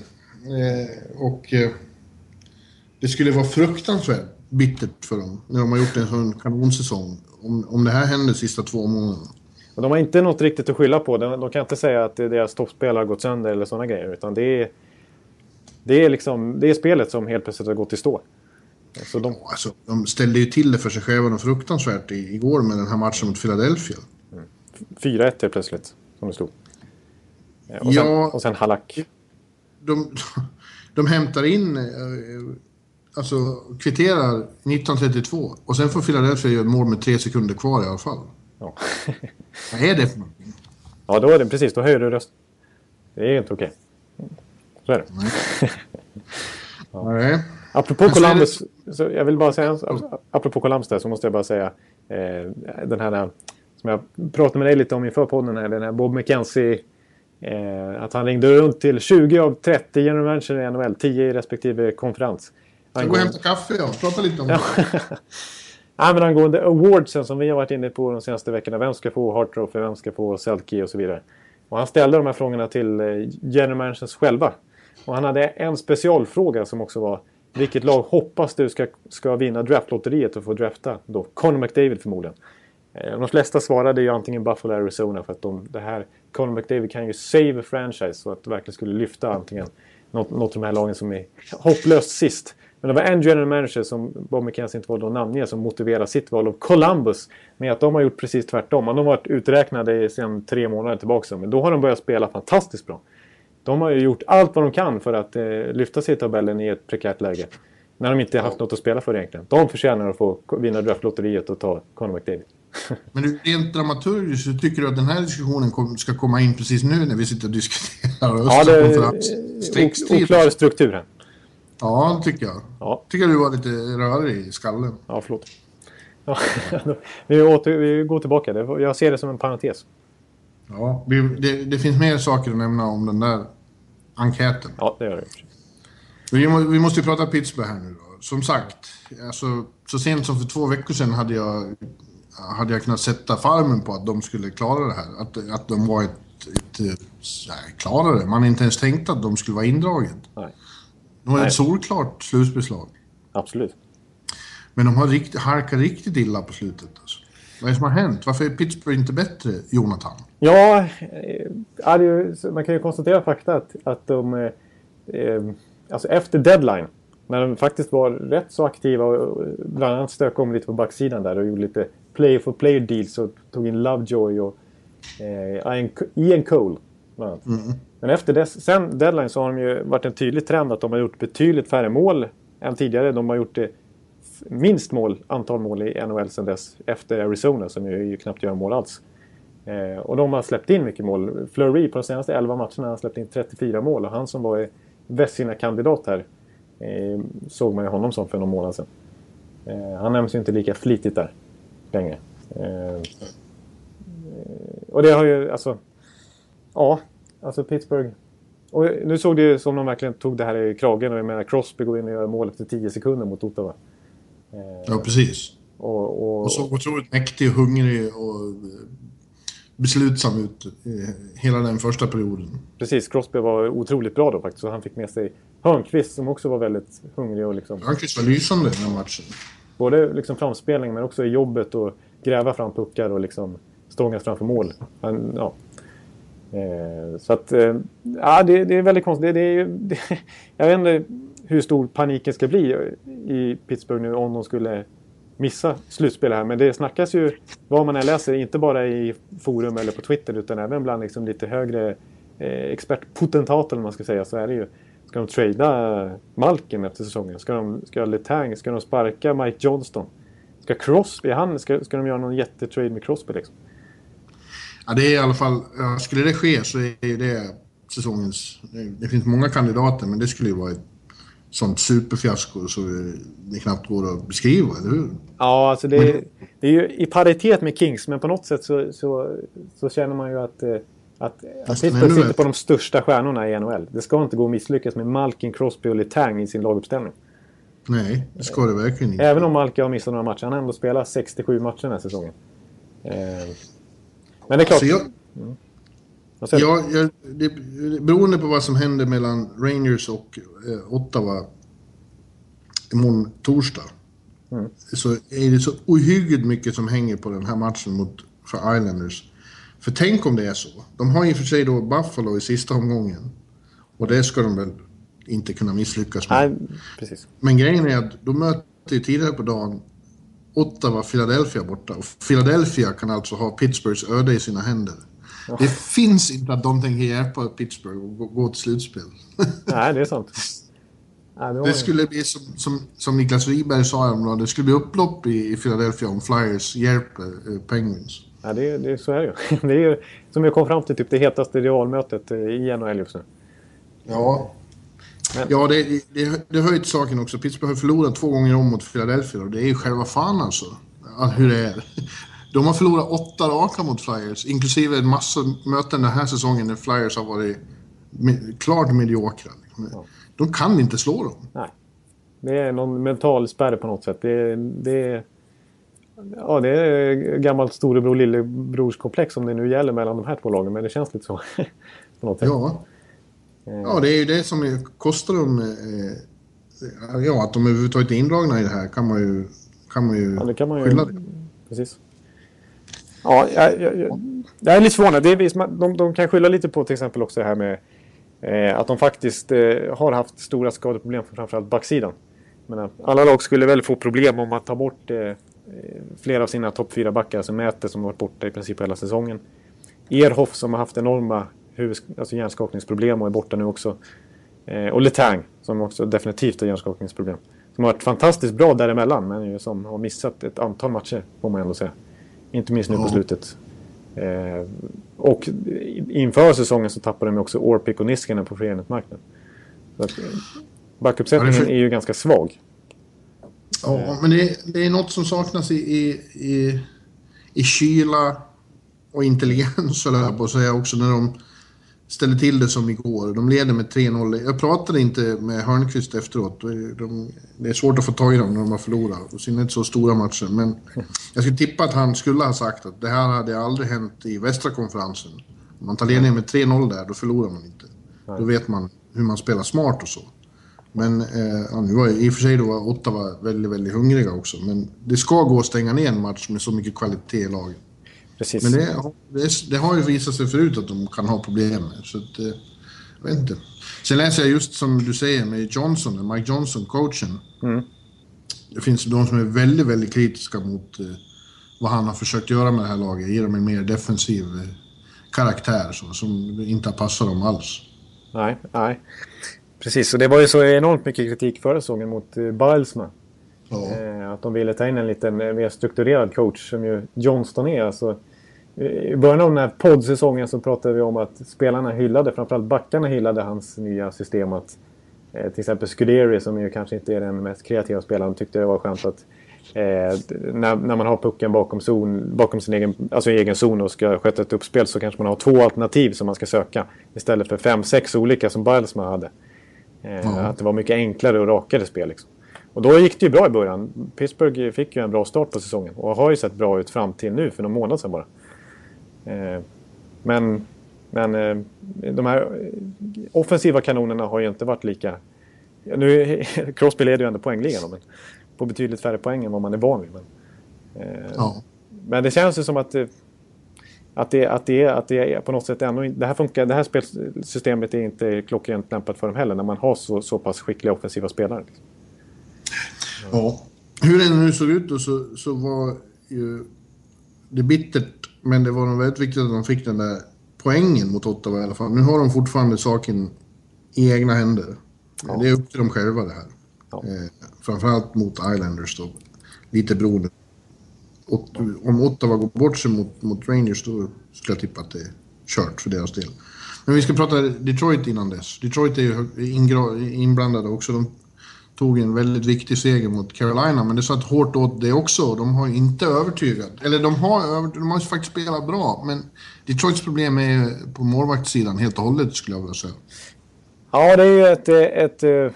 Eh, och eh, det skulle vara fruktansvärt bittert för dem när de har gjort en sån kanonsäsong. Om, om det här händer de sista två månaderna. Men de har inte något riktigt att skylla på. De, de kan inte säga att deras toppspel har gått sönder eller sådana grejer. Utan det är, det är, liksom, det är spelet som helt plötsligt har gått i stå. Så de... Alltså, de ställde ju till det för sig själva fruktansvärt igår med den här matchen mot Philadelphia. Mm. 4-1 helt plötsligt, som det stod. Och sen, ja, och sen Halak. De, de hämtar in, eh, alltså kvitterar 1932 och sen får Philadelphia göra mål med tre sekunder kvar i alla fall. Ja. [laughs] Vad är det för någonting? Ja, då är det precis. Då höjer du röst. Det är inte okej. Så är det. Nej. [laughs] ja. Nej. Apropå Columbus, så jag vill bara säga, apropå Columbus där, så måste jag bara säga eh, den här som jag pratade med dig lite om inför podden här, den här Bob McKenzie eh, att han ringde runt till 20 av 30 general manager i NHL, 10 i respektive konferens. Jag går och hämtar kaffe ja, prata lite om det. [laughs] men angående awardsen som vi har varit inne på de senaste veckorna. Vem ska få Hart Trophy, vem ska få Selke och så vidare. Och han ställde de här frågorna till eh, general managers själva. Och han hade en specialfråga som också var vilket lag hoppas du ska, ska vinna draftlotteriet och få drafta då? Conor McDavid förmodligen. Eh, de flesta svarade ju antingen Buffalo eller Arizona för att de, det här Conor McDavid kan ju save a franchise så att det verkligen skulle lyfta antingen något, något av de här lagen som är hopplöst sist. Men det var en general manager som Bob McKenzie inte valde att namnge som motiverade sitt val av Columbus med att de har gjort precis tvärtom. De har varit uträknade sedan tre månader tillbaka. Men då har de börjat spela fantastiskt bra. De har ju gjort allt vad de kan för att eh, lyfta sig i tabellen i ett prekärt läge. När de inte haft något att spela för egentligen. De förtjänar att få vinna draftlotteriet och ta Conor McDavid. [laughs] Men du, rent dramaturgiskt så tycker du att den här diskussionen ska komma in precis nu när vi sitter och diskuterar Ja, det är oklar struktur här. Ja, det tycker jag. Ja. tycker du var lite rörig i skallen. Ja, förlåt. Ja, [laughs] vi, åter, vi går tillbaka. Jag ser det som en parentes. Ja, det, det, finns mer saker att nämna om den där enkäten. Ja, det gör det. Vi, vi måste ju prata Pittsburgh här nu då. Som sagt, alltså, så sent som för två veckor sedan hade jag, hade jag kunnat sätta farmen på att de skulle klara det här. Att, att de var ett... ett nej, klara det. Man inte ens tänkte att de skulle vara indraget. Nej. De var ett solklart slutbeslag. Absolut. Men de har rikt, halkat riktigt illa på slutet. Alltså. Vad är det som har hänt? Varför är Pittsburgh inte bättre, Jonathan? Ja, eh, man kan ju konstatera fakta att, att de... Eh, eh, alltså efter deadline, när de faktiskt var rätt så aktiva och bland annat stökade om lite på backsidan där och gjorde lite player for player deals och tog in Lovejoy och eh, Ian, Cole. Bland annat. Mm. Men efter dess, sen deadline så har de ju varit en tydlig trend att de har gjort betydligt färre mål än tidigare. De har gjort det minst mål, antal mål i NHL sen dess. Efter Arizona som ju, ju knappt gör mål alls. Eh, och de har släppt in mycket mål. Fleury på de senaste 11 matcherna har han släppt in 34 mål. Och han som var Vesina-kandidat här eh, såg man ju honom som för någon månad sedan. Eh, han nämns ju inte lika flitigt där längre. Eh, och det har ju alltså... Ja, alltså Pittsburgh. Och nu såg det ju som de verkligen tog det här i kragen. Och jag menar Crosby går in och gör mål efter 10 sekunder mot Ottawa. Eh, Ja, precis. och, och, Och så otroligt mäktig, hungrig och eh, beslutsam ut hela den första perioden. Precis, Crosby var otroligt bra då faktiskt. Så han fick med sig Hörnqvist som också var väldigt hungrig och liksom... Hörnqvist var lysande den här matchen. Både liksom framspelning men också i jobbet och gräva fram puckar och liksom stångas framför mål. Han, ja. eh, så att, eh, ja det, det är väldigt konstigt. Det, det är, ju- [laughs] det, jag vet inte hur stor paniken ska bli i Pittsburgh nu om de skulle missa slutspel här. Men det snackas ju, vad man än läser, inte bara i forum eller på Twitter utan även bland liksom lite högre eh, expertpotentater om man ska säga så är det ju Ska de trada Malkin efter säsongen? Ska de, ska Letang? Ska de sparka Mike Johnston? Ska Crosby, han, ska, ska de göra någon jättetrade med Crosby liksom? Ja, det är i alla fall, skulle det ske så är ju det säsongens... Det finns många kandidater, men det skulle ju vara ett sånt superfiasko så det knappt går att beskriva, eller hur? Ja, alltså det, är- det är ju i paritet med Kings, men på något sätt så, så, så känner man ju att, eh, att, att Pittsburgh sitter på de största stjärnorna i NHL. Det ska inte gå att misslyckas med Malkin, Crosby och Letang i sin laguppställning. Nej, det ska det verkligen inte. Även om Malkin har missat några matcher. Han har ändå spelat 67 matcher den här säsongen. Eh, men det är klart. Så jag, du? ja, jag, det, beroende på vad som händer mellan Rangers och eh, Ottawa imorgon torsdag Mm. så är det så ohyggligt mycket som hänger på den här matchen mot för Islanders. För tänk om det är så. De har i och för sig då Buffalo i sista omgången. Och det ska de väl inte kunna misslyckas med. Nej, precis. Men grejen är att de möter ju tidigare på dagen Ottawa, Philadelphia borta. Och Philadelphia kan alltså ha Pittsburghs öde i sina händer. Det finns inte att de tänker hjälpa Pittsburgh och gå, gå till slutspel. [laughs] Nej, det är sant. Nej, det skulle bli som, som, som Niklas Wiberg sa häromdagen, det skulle bli upplopp i, i Philadelphia om Flyers hjälper eh, Penguins. Ja, det, det, så är det ju. [laughs] Det är ju som jag kom fram till typ det hetaste rivalmötet eh, i NHL just nu. Ja. Men- Ja, det, det, det hör ju till saken också. Pittsburgh har förlorat två gånger om mot Philadelphia och det är ju själva fan alltså. Hur det är. [laughs] De har förlorat åtta raka mot Flyers, inklusive en massa möten den här säsongen när Flyers har varit klart mediokra. De kan inte slå dem. Nej. Det är någon mental spärr på något sätt. Det, det, är- ja, det är gammalt storebror lillebrorskomplex som det nu gäller mellan de här två lagen. Men det känns lite så. [laughs] på något sätt. Ja. ja, det är ju det som kostar dem... Eh, ja, att de överhuvudtaget är indragna i det här kan man ju, kan man ju Ja, det kan man ju... skylla det. Precis. Ja, jag, jag, jag, jag är lite förvånad. Det är, man- de, de kan skylla lite på till exempel också det här med eh, att de faktiskt eh, har haft stora skadeproblem för framförallt backsidan. Men, eh, alla lag skulle väl få problem om att ta bort eh, eh, flera av sina topp fyra backar. Alltså Mäte som har varit borta i princip hela säsongen. Erhoff som har haft enorma huvud, alltså hjärnskakningsproblem och är borta nu också. Eh, och Letang som också definitivt har hjärnskakningsproblem. Som har varit fantastiskt bra däremellan men ju som har missat ett antal matcher får man ändå säga. Inte minst nu på slutet. Eh, och inför säsongen så tappade de också Orpik och Niskanen på att, eh, Backuppsättningen är ju ganska svag. Ja, men det, det är något som saknas i, i, i, i kyla och intelligens, höll jag på att säga också, när de ställer till det som igår. De leder med 3-0. Jag pratade inte med Hörnqvist efteråt. De, det är svårt att få tag i dem när de har förlorat, och synnerhet så stora matcher. Men jag skulle tippa att han skulle ha sagt att det här hade aldrig hänt i västra konferensen. Om man tar ledningen med 3-0 där, då förlorar man inte. Då vet man hur man spelar smart och så. Men eh, nu var i och för sig då var Ottawa väldigt, väldigt hungriga också. Men det ska gå att stänga ner en match med så mycket kvalitet i laget. Precis. Men det, det, det har ju visat sig förut att de kan ha problem med. Så att, eh, jag vet inte. Sen läser jag just som du säger med Johnson, Mike Johnson, coachen. Mm. Det finns de som är väldigt, väldigt kritiska mot, eh, vad han har försökt göra med det här laget. Ge dem en mer defensiv eh, karaktär så, som inte har passat dem alls. Nej, nej. Precis, och det var ju så enormt mycket kritik förra säsongen mot eh, Bilesman. Ja. Eh, att de ville ta in en lite mer strukturerad coach som ju Johnston är. Alltså, I början av den här poddsäsongen så pratade vi om att spelarna hyllade, framförallt backarna hyllade hans nya system. Att, eh, till exempel Scuderi som ju kanske inte är den mest kreativa spelaren tyckte det var skönt att Eh, när, när, man har pucken bakom, zon, bakom sin egen, alltså egen zon och ska sköta ett uppspel så kanske man har två alternativ som man ska söka. Istället för fem, sex olika som Bilesman hade. Mm. Att det var mycket enklare och rakare spel. Liksom. Och då gick det ju bra i början. Pittsburgh fick ju en bra start på säsongen och har ju sett bra ut fram till nu, för någon månad sedan bara. Eh, men men eh, de här offensiva kanonerna har ju inte varit lika... Nu, [laughs] Crosby leder ju ändå poängligan men på betydligt färre poäng än vad man är van vid. Men, ja. men det känns ju som att, att, det, att, det, att det är på något sätt ändå det här, funkar, det här spelsystemet är inte klockrent lämpat för dem heller när man har så, så pass skickliga offensiva spelare. Liksom. Ja. Hur det nu såg ut då så, så var ju det bittert, men det var nog väldigt viktigt att de fick den där poängen mot Ottawa i alla fall. Nu har de fortfarande saken i egna händer. Ja. Det är upp till dem själva det här. Ja. Eh, framförallt mot Islanders då. Lite beroende. Om Ottawa går bort sig mot, mot Rangers då skulle jag tippa att det är kört för deras del. Men vi ska prata Detroit innan dess. Detroit är ju inblandade också. De tog en väldigt viktig seger mot Carolina, men det satt hårt åt det också. De har inte övertygat. Eller de har, de har faktiskt spelat bra, men Detroits problem är på målvaktssidan helt och hållet skulle jag vilja säga. Ja, det är ju ett, ett, ett eh,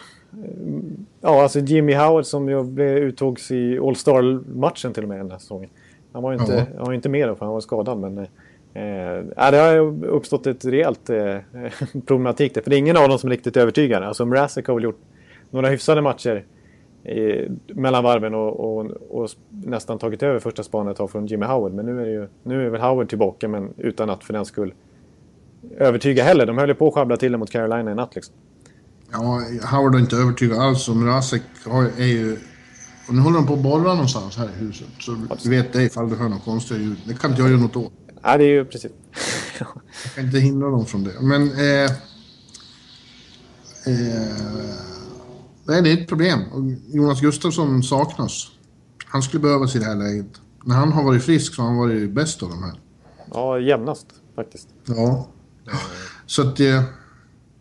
Ja, alltså Jimmy Howard som ju blev uttogs i All-Star-matchen till och med den här säsongen. Han var ju inte, han var inte med då för han var skadad men... Eh, det har uppstått ett rejält eh, [laughs] problematik där. För det är ingen av dem som är riktigt övertygande. Alltså Mrazek har väl gjort några hyfsade matcher i, mellan varven och, och, och, nästan tagit över första spanet från Jimmy Howard. Men nu är, ju, nu är väl Howard tillbaka men utan att för den skull övertyga heller. De höll ju på att sjabbla till det mot Carolina i natt liksom. Ja, Howard har inte övertygat alls och Mrazek är ju... Och nu håller de på att borra någonstans här i huset. Så du vet det ifall du hör något konstiga ljud. Det kan inte jag göra något åt. Nej, det är ju precis. jag kan inte hindra dem från det. Men... Eh, eh, nej, det är ett problem. Jonas Gustafsson saknas. Han skulle behövas i det här läget. När han har varit frisk så har han varit bäst av de här. Ja, jämnast faktiskt. Ja. Så att... Eh,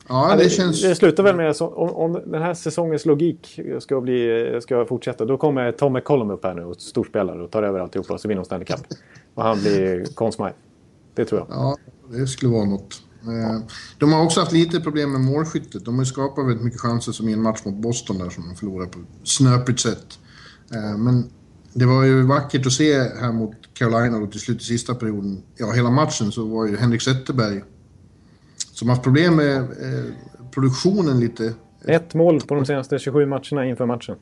Ja, det, känns... Det slutar väl med om, om den här säsongens logik ska, bli, ska fortsätta då kommer Tom McCollum upp här nu och storspelare och tar över alltihopa och så vinner de Stanley Cup. Och han blir Conn Det tror jag. Ja, det skulle vara något. Eh, de har också haft lite problem med målskyttet. De har skapat väldigt mycket chanser som i en match mot Boston där som de förlorade på ett snöpligt sätt. Eh, men det var ju vackert att se här mot Carolina och till slut i sista perioden, ja hela matchen så var ju Henrik Zetterberg som haft problem med eh, produktionen lite. Ett mål på de senaste 27 matcherna inför matchen.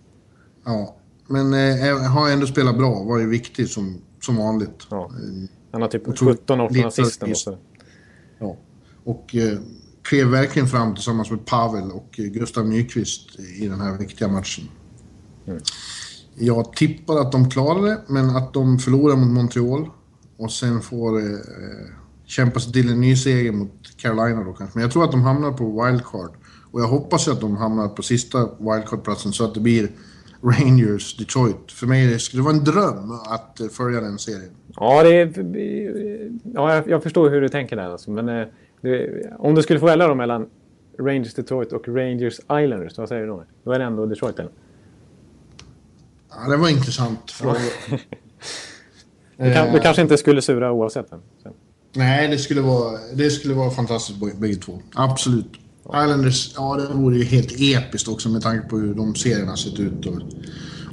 Ja, men eh, har ändå spelat bra. Var ju viktig som, som vanligt. Ja. Han har typ 17-18 assisten. Ja, och eh, klev verkligen fram tillsammans med Pavel och eh, Gustav Nyqvist i den här viktiga matchen. Mm. Jag tippar att de klarar det, men att de förlorar mot Montreal och sen får eh, kämpa sig till en ny seger mot Carolina då kanske. Men jag tror att de hamnar på wildcard. Och jag hoppas att de hamnar på sista wildcard-platsen så att det blir Rangers, Detroit. För mig skulle det vara en dröm att eh, följa den serien. Ja, det är, ja jag förstår hur du tänker där. Alltså. Men eh, det, om du skulle få välja mellan Rangers, Detroit och Rangers Islanders, vad säger du då? Då är det ändå Detroit eller? Ja, det var intressant fråga. [laughs] du, kan, du kanske inte skulle sura oavsett? Den. Nej, det skulle vara, det skulle vara fantastiskt bägge två. Absolut. Islanders, ja det vore ju helt episkt också med tanke på hur de serierna sett ut och,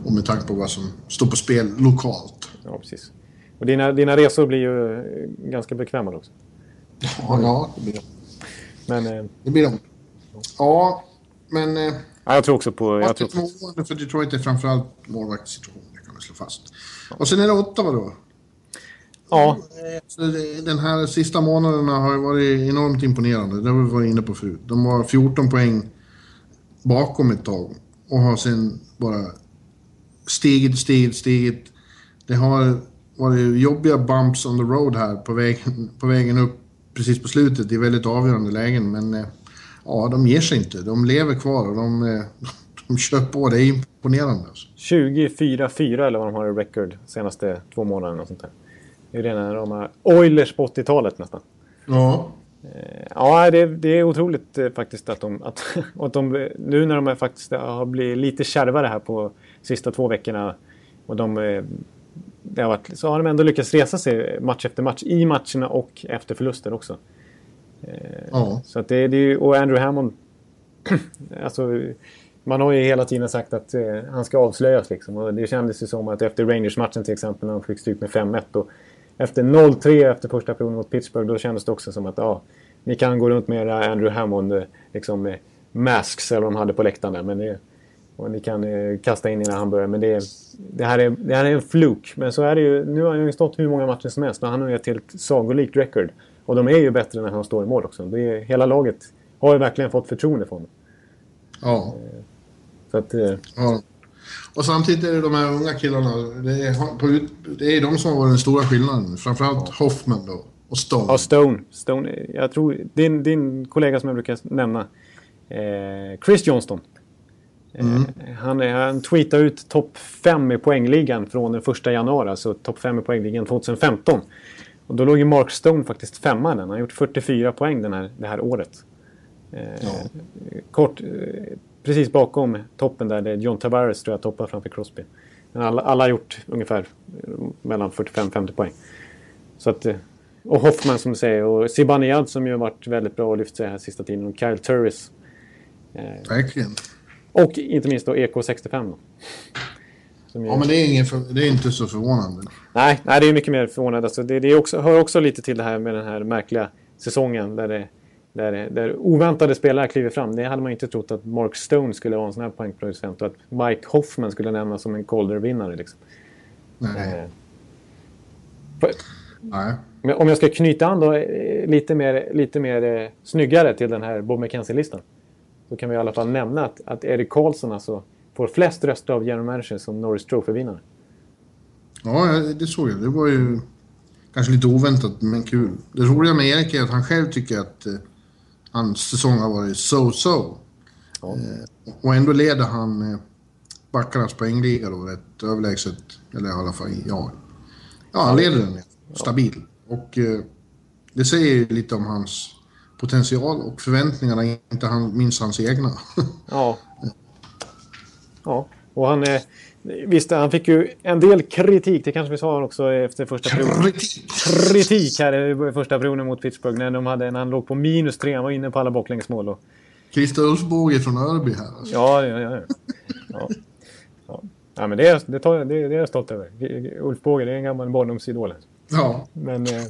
och med tanke på vad som står på spel lokalt. Ja, precis. Och dina, dina resor blir ju eh, ganska bekväma också. Ja, ja det blir de. Men, eh, det blir de. Ja, men... Eh, ja, jag tror också på... Jag tror på... för Detroit är framförallt målvaktssituationen, det kan vi slå fast. Och sen är det Ottawa då. Ja. Den här sista månaderna har varit enormt imponerande. Det har vi varit inne på förut. De var 14 poäng bakom ett tag och har sen bara stigit, stigit, stigit. Det har var det jobbiga bumps on the road här på vägen, på vägen upp precis på slutet i väldigt avgörande lägen. Men eh, ja, de ger sig inte. De lever kvar och de, eh, [laughs] de kör på. Det är imponerande. Alltså. 24-4 eller vad de har i record senaste två månaderna. Och sånt där. Det är rena de Oilers på 80-talet nästan. Ja. Eh, ja, det, det, är otroligt eh, faktiskt att de, att, [laughs] att de... Nu när de faktiskt har blivit lite kärvare här på sista två veckorna och de... Eh, det har varit, så har de ändå lyckats resa sig match efter match i matcherna och efter förluster också. Ja. Så att det, det och Andrew Hammond... [clears throat] alltså, man har ju hela tiden sagt att eh, han ska avslöjas liksom. Och det kändes ju som att efter Rangers-matchen till exempel när de fick stryk med 5-1 och efter 0-3 efter första perioden mot Pittsburgh då kändes det också som att ja, ni kan gå runt med era Andrew Hammond eh, liksom med masks eller vad de hade på läktaren där. Men det, och ni kan eh, kasta in era hamburgare. Men det, det, här är, det här är en fluk. Men så är det ju. Nu har han ju stått hur många matcher som helst och han har ju ett helt sagolikt record. Och de är ju bättre när han står i mål också. Det är, hela laget har ju verkligen fått förtroende för honom. Ja. Så att, eh, ja. Och samtidigt är det de här unga killarna. Det är, på det är de som har varit den stora skillnaden. Framförallt Hoffman då. Och Stone. Ja, Stone. Stone. Jag tror din, din kollega som jag brukar nämna. Eh, Chris Johnston. Mm. Eh, han, han tweetade ut topp 5 i poängligan från den 1 januari. Alltså topp 5 i poängligan 2015. Och då låg ju Mark Stone faktiskt femma den. Han har gjort 44 poäng den här, det här året. Eh, ja. Kort, precis bakom toppen där, det är John Tavares tror jag toppar framför Crosby. Men alla, alla har gjort ungefär mellan 45-50 poäng. Så att, eh, och Hoffman som du säger och Zibanejad som ju har varit väldigt bra och lyft sig här sista tiden. Och Kyle Turris. Verkligen. Och inte minst då EK65 då. Ju... Ja, men det är, ingen för... det är inte så förvånande. Nej, nej det är mycket mer förvånande. Alltså, det, det också, hör också lite till det här med den här märkliga säsongen där, det, där, där oväntade spelare kliver fram. Det hade man inte trott att Mark Stone skulle vara en sån här poängproducent och att Mike Hoffman skulle nämnas som en Calder-vinnare. Liksom. Nej. Eh, för, nej. Om jag ska knyta an då eh, lite mer, lite mer eh, snyggare till den här Bob McKenzie-listan. Så kan vi i alla fall nämna att, att Erik Karlsson alltså får flest röster av general manager som Norris Trophy-vinnare. Ja, det såg jag. Det var ju kanske lite oväntat, men kul. Det roliga med Erik är att han själv tycker att eh, hans säsong har varit so-so. Ja. Eh, och ändå leder han eh, backarnas poängliga då rätt överlägset. Eller i alla fall, ja. Ja, han leder den stabil. Och eh, det säger ju lite om hans potential och förväntningarna, inte han, minst hans egna. ja. [laughs] Ja, och han... Eh, visst, han fick ju en del kritik. Det kanske vi sa också efter första perioden. Kritik! Kritik här i första perioden mot Pittsburgh. När, de hade, när han låg på minus tre. Han var inne på alla baklängesmål. Och... Christer Ulfbåge från Örby här. Alltså. Ja, ja, ja. ja. ja. ja men det är, det, tar, det, det är jag stolt över. Ulf Båge, det är en gammal barndomsidol. Ja. Men, eh,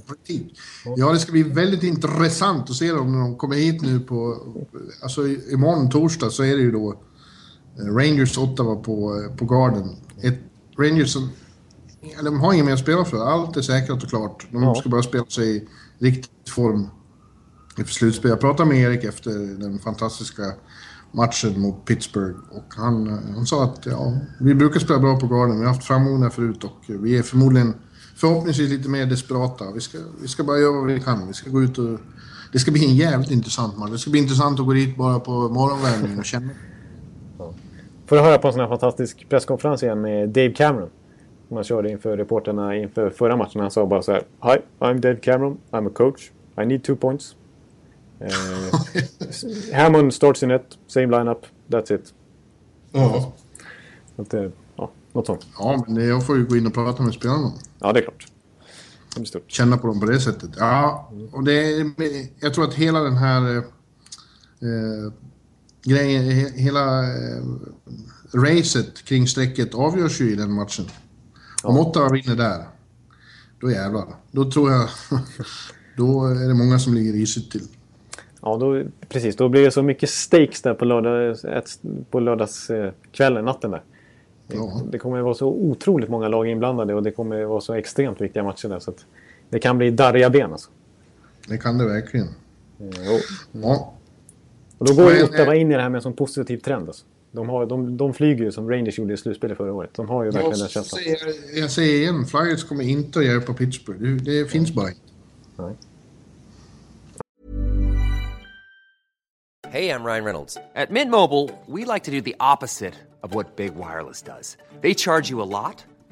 ja, det ska bli väldigt intressant att se dem när de kommer hit nu på... Alltså imorgon torsdag så är det ju då Rangers Ottawa på, eh, på Garden. Ett Rangers som... Eller de har inget mer att spela för. Allt är säkrat och klart. De ja. ska bara spela sig i riktig form inför slutspel. Jag pratade med Erik efter den fantastiska matchen mot Pittsburgh och han, eh, han sa att ja, vi brukar spela bra på Garden. Vi har haft framgång där förut och vi är förmodligen förhoppningsvis lite mer desperata. Vi ska, vi ska bara göra vad vi kan. Vi ska gå ut och... Det ska bli en jävligt intressant match. Det ska bli intressant att gå dit bara på morgonvärmningen och känna Får du höra på en sån här fantastisk presskonferens igen med Dave Cameron. Som han körde inför reporterna inför förra matchen. Han sa bara så här. Hi, I'm Dave Cameron. I'm a coach. I need two points. Uh, Hammond starts in it. Same lineup. That's it. Ja. Att, uh, ja, något sånt. Ja, men jag får ju gå in och prata med spelarna. Ja, det är klart. Det är stort. Känna på dem på det sättet. Ja, och det är, jag tror att hela den här... Eh, grejen, hela eh, racet kring strecket avgörs ju i den matchen. Om Ottawa vinner där, då jävlar. Då tror jag... [laughs] då är det många som ligger risigt till. Ja, då, precis. Då blir det så mycket stakes där på, lördag, på lördagskvällen, natten där. Ja. Det kommer att vara så otroligt många lag inblandade och det kommer att vara så extremt viktiga matcher där. Så det kan bli darriga ben alltså. Det kan det verkligen. Mm, ja. Och då går ju Ottawa in i det här med en sån positiv trend. Alltså. De, har, de, de flyger ju som Rangers gjorde i slutspelet förra året. De har ju verkligen den känslan. Säger, jag säger igen, Flyers kommer inte att hjälpa Pittsburgh. Det, det finns bara inte. Hey, I'm Ryan Reynolds. At Mint Mobile, we like to do the opposite of what Big Wireless does. They charge you a lot,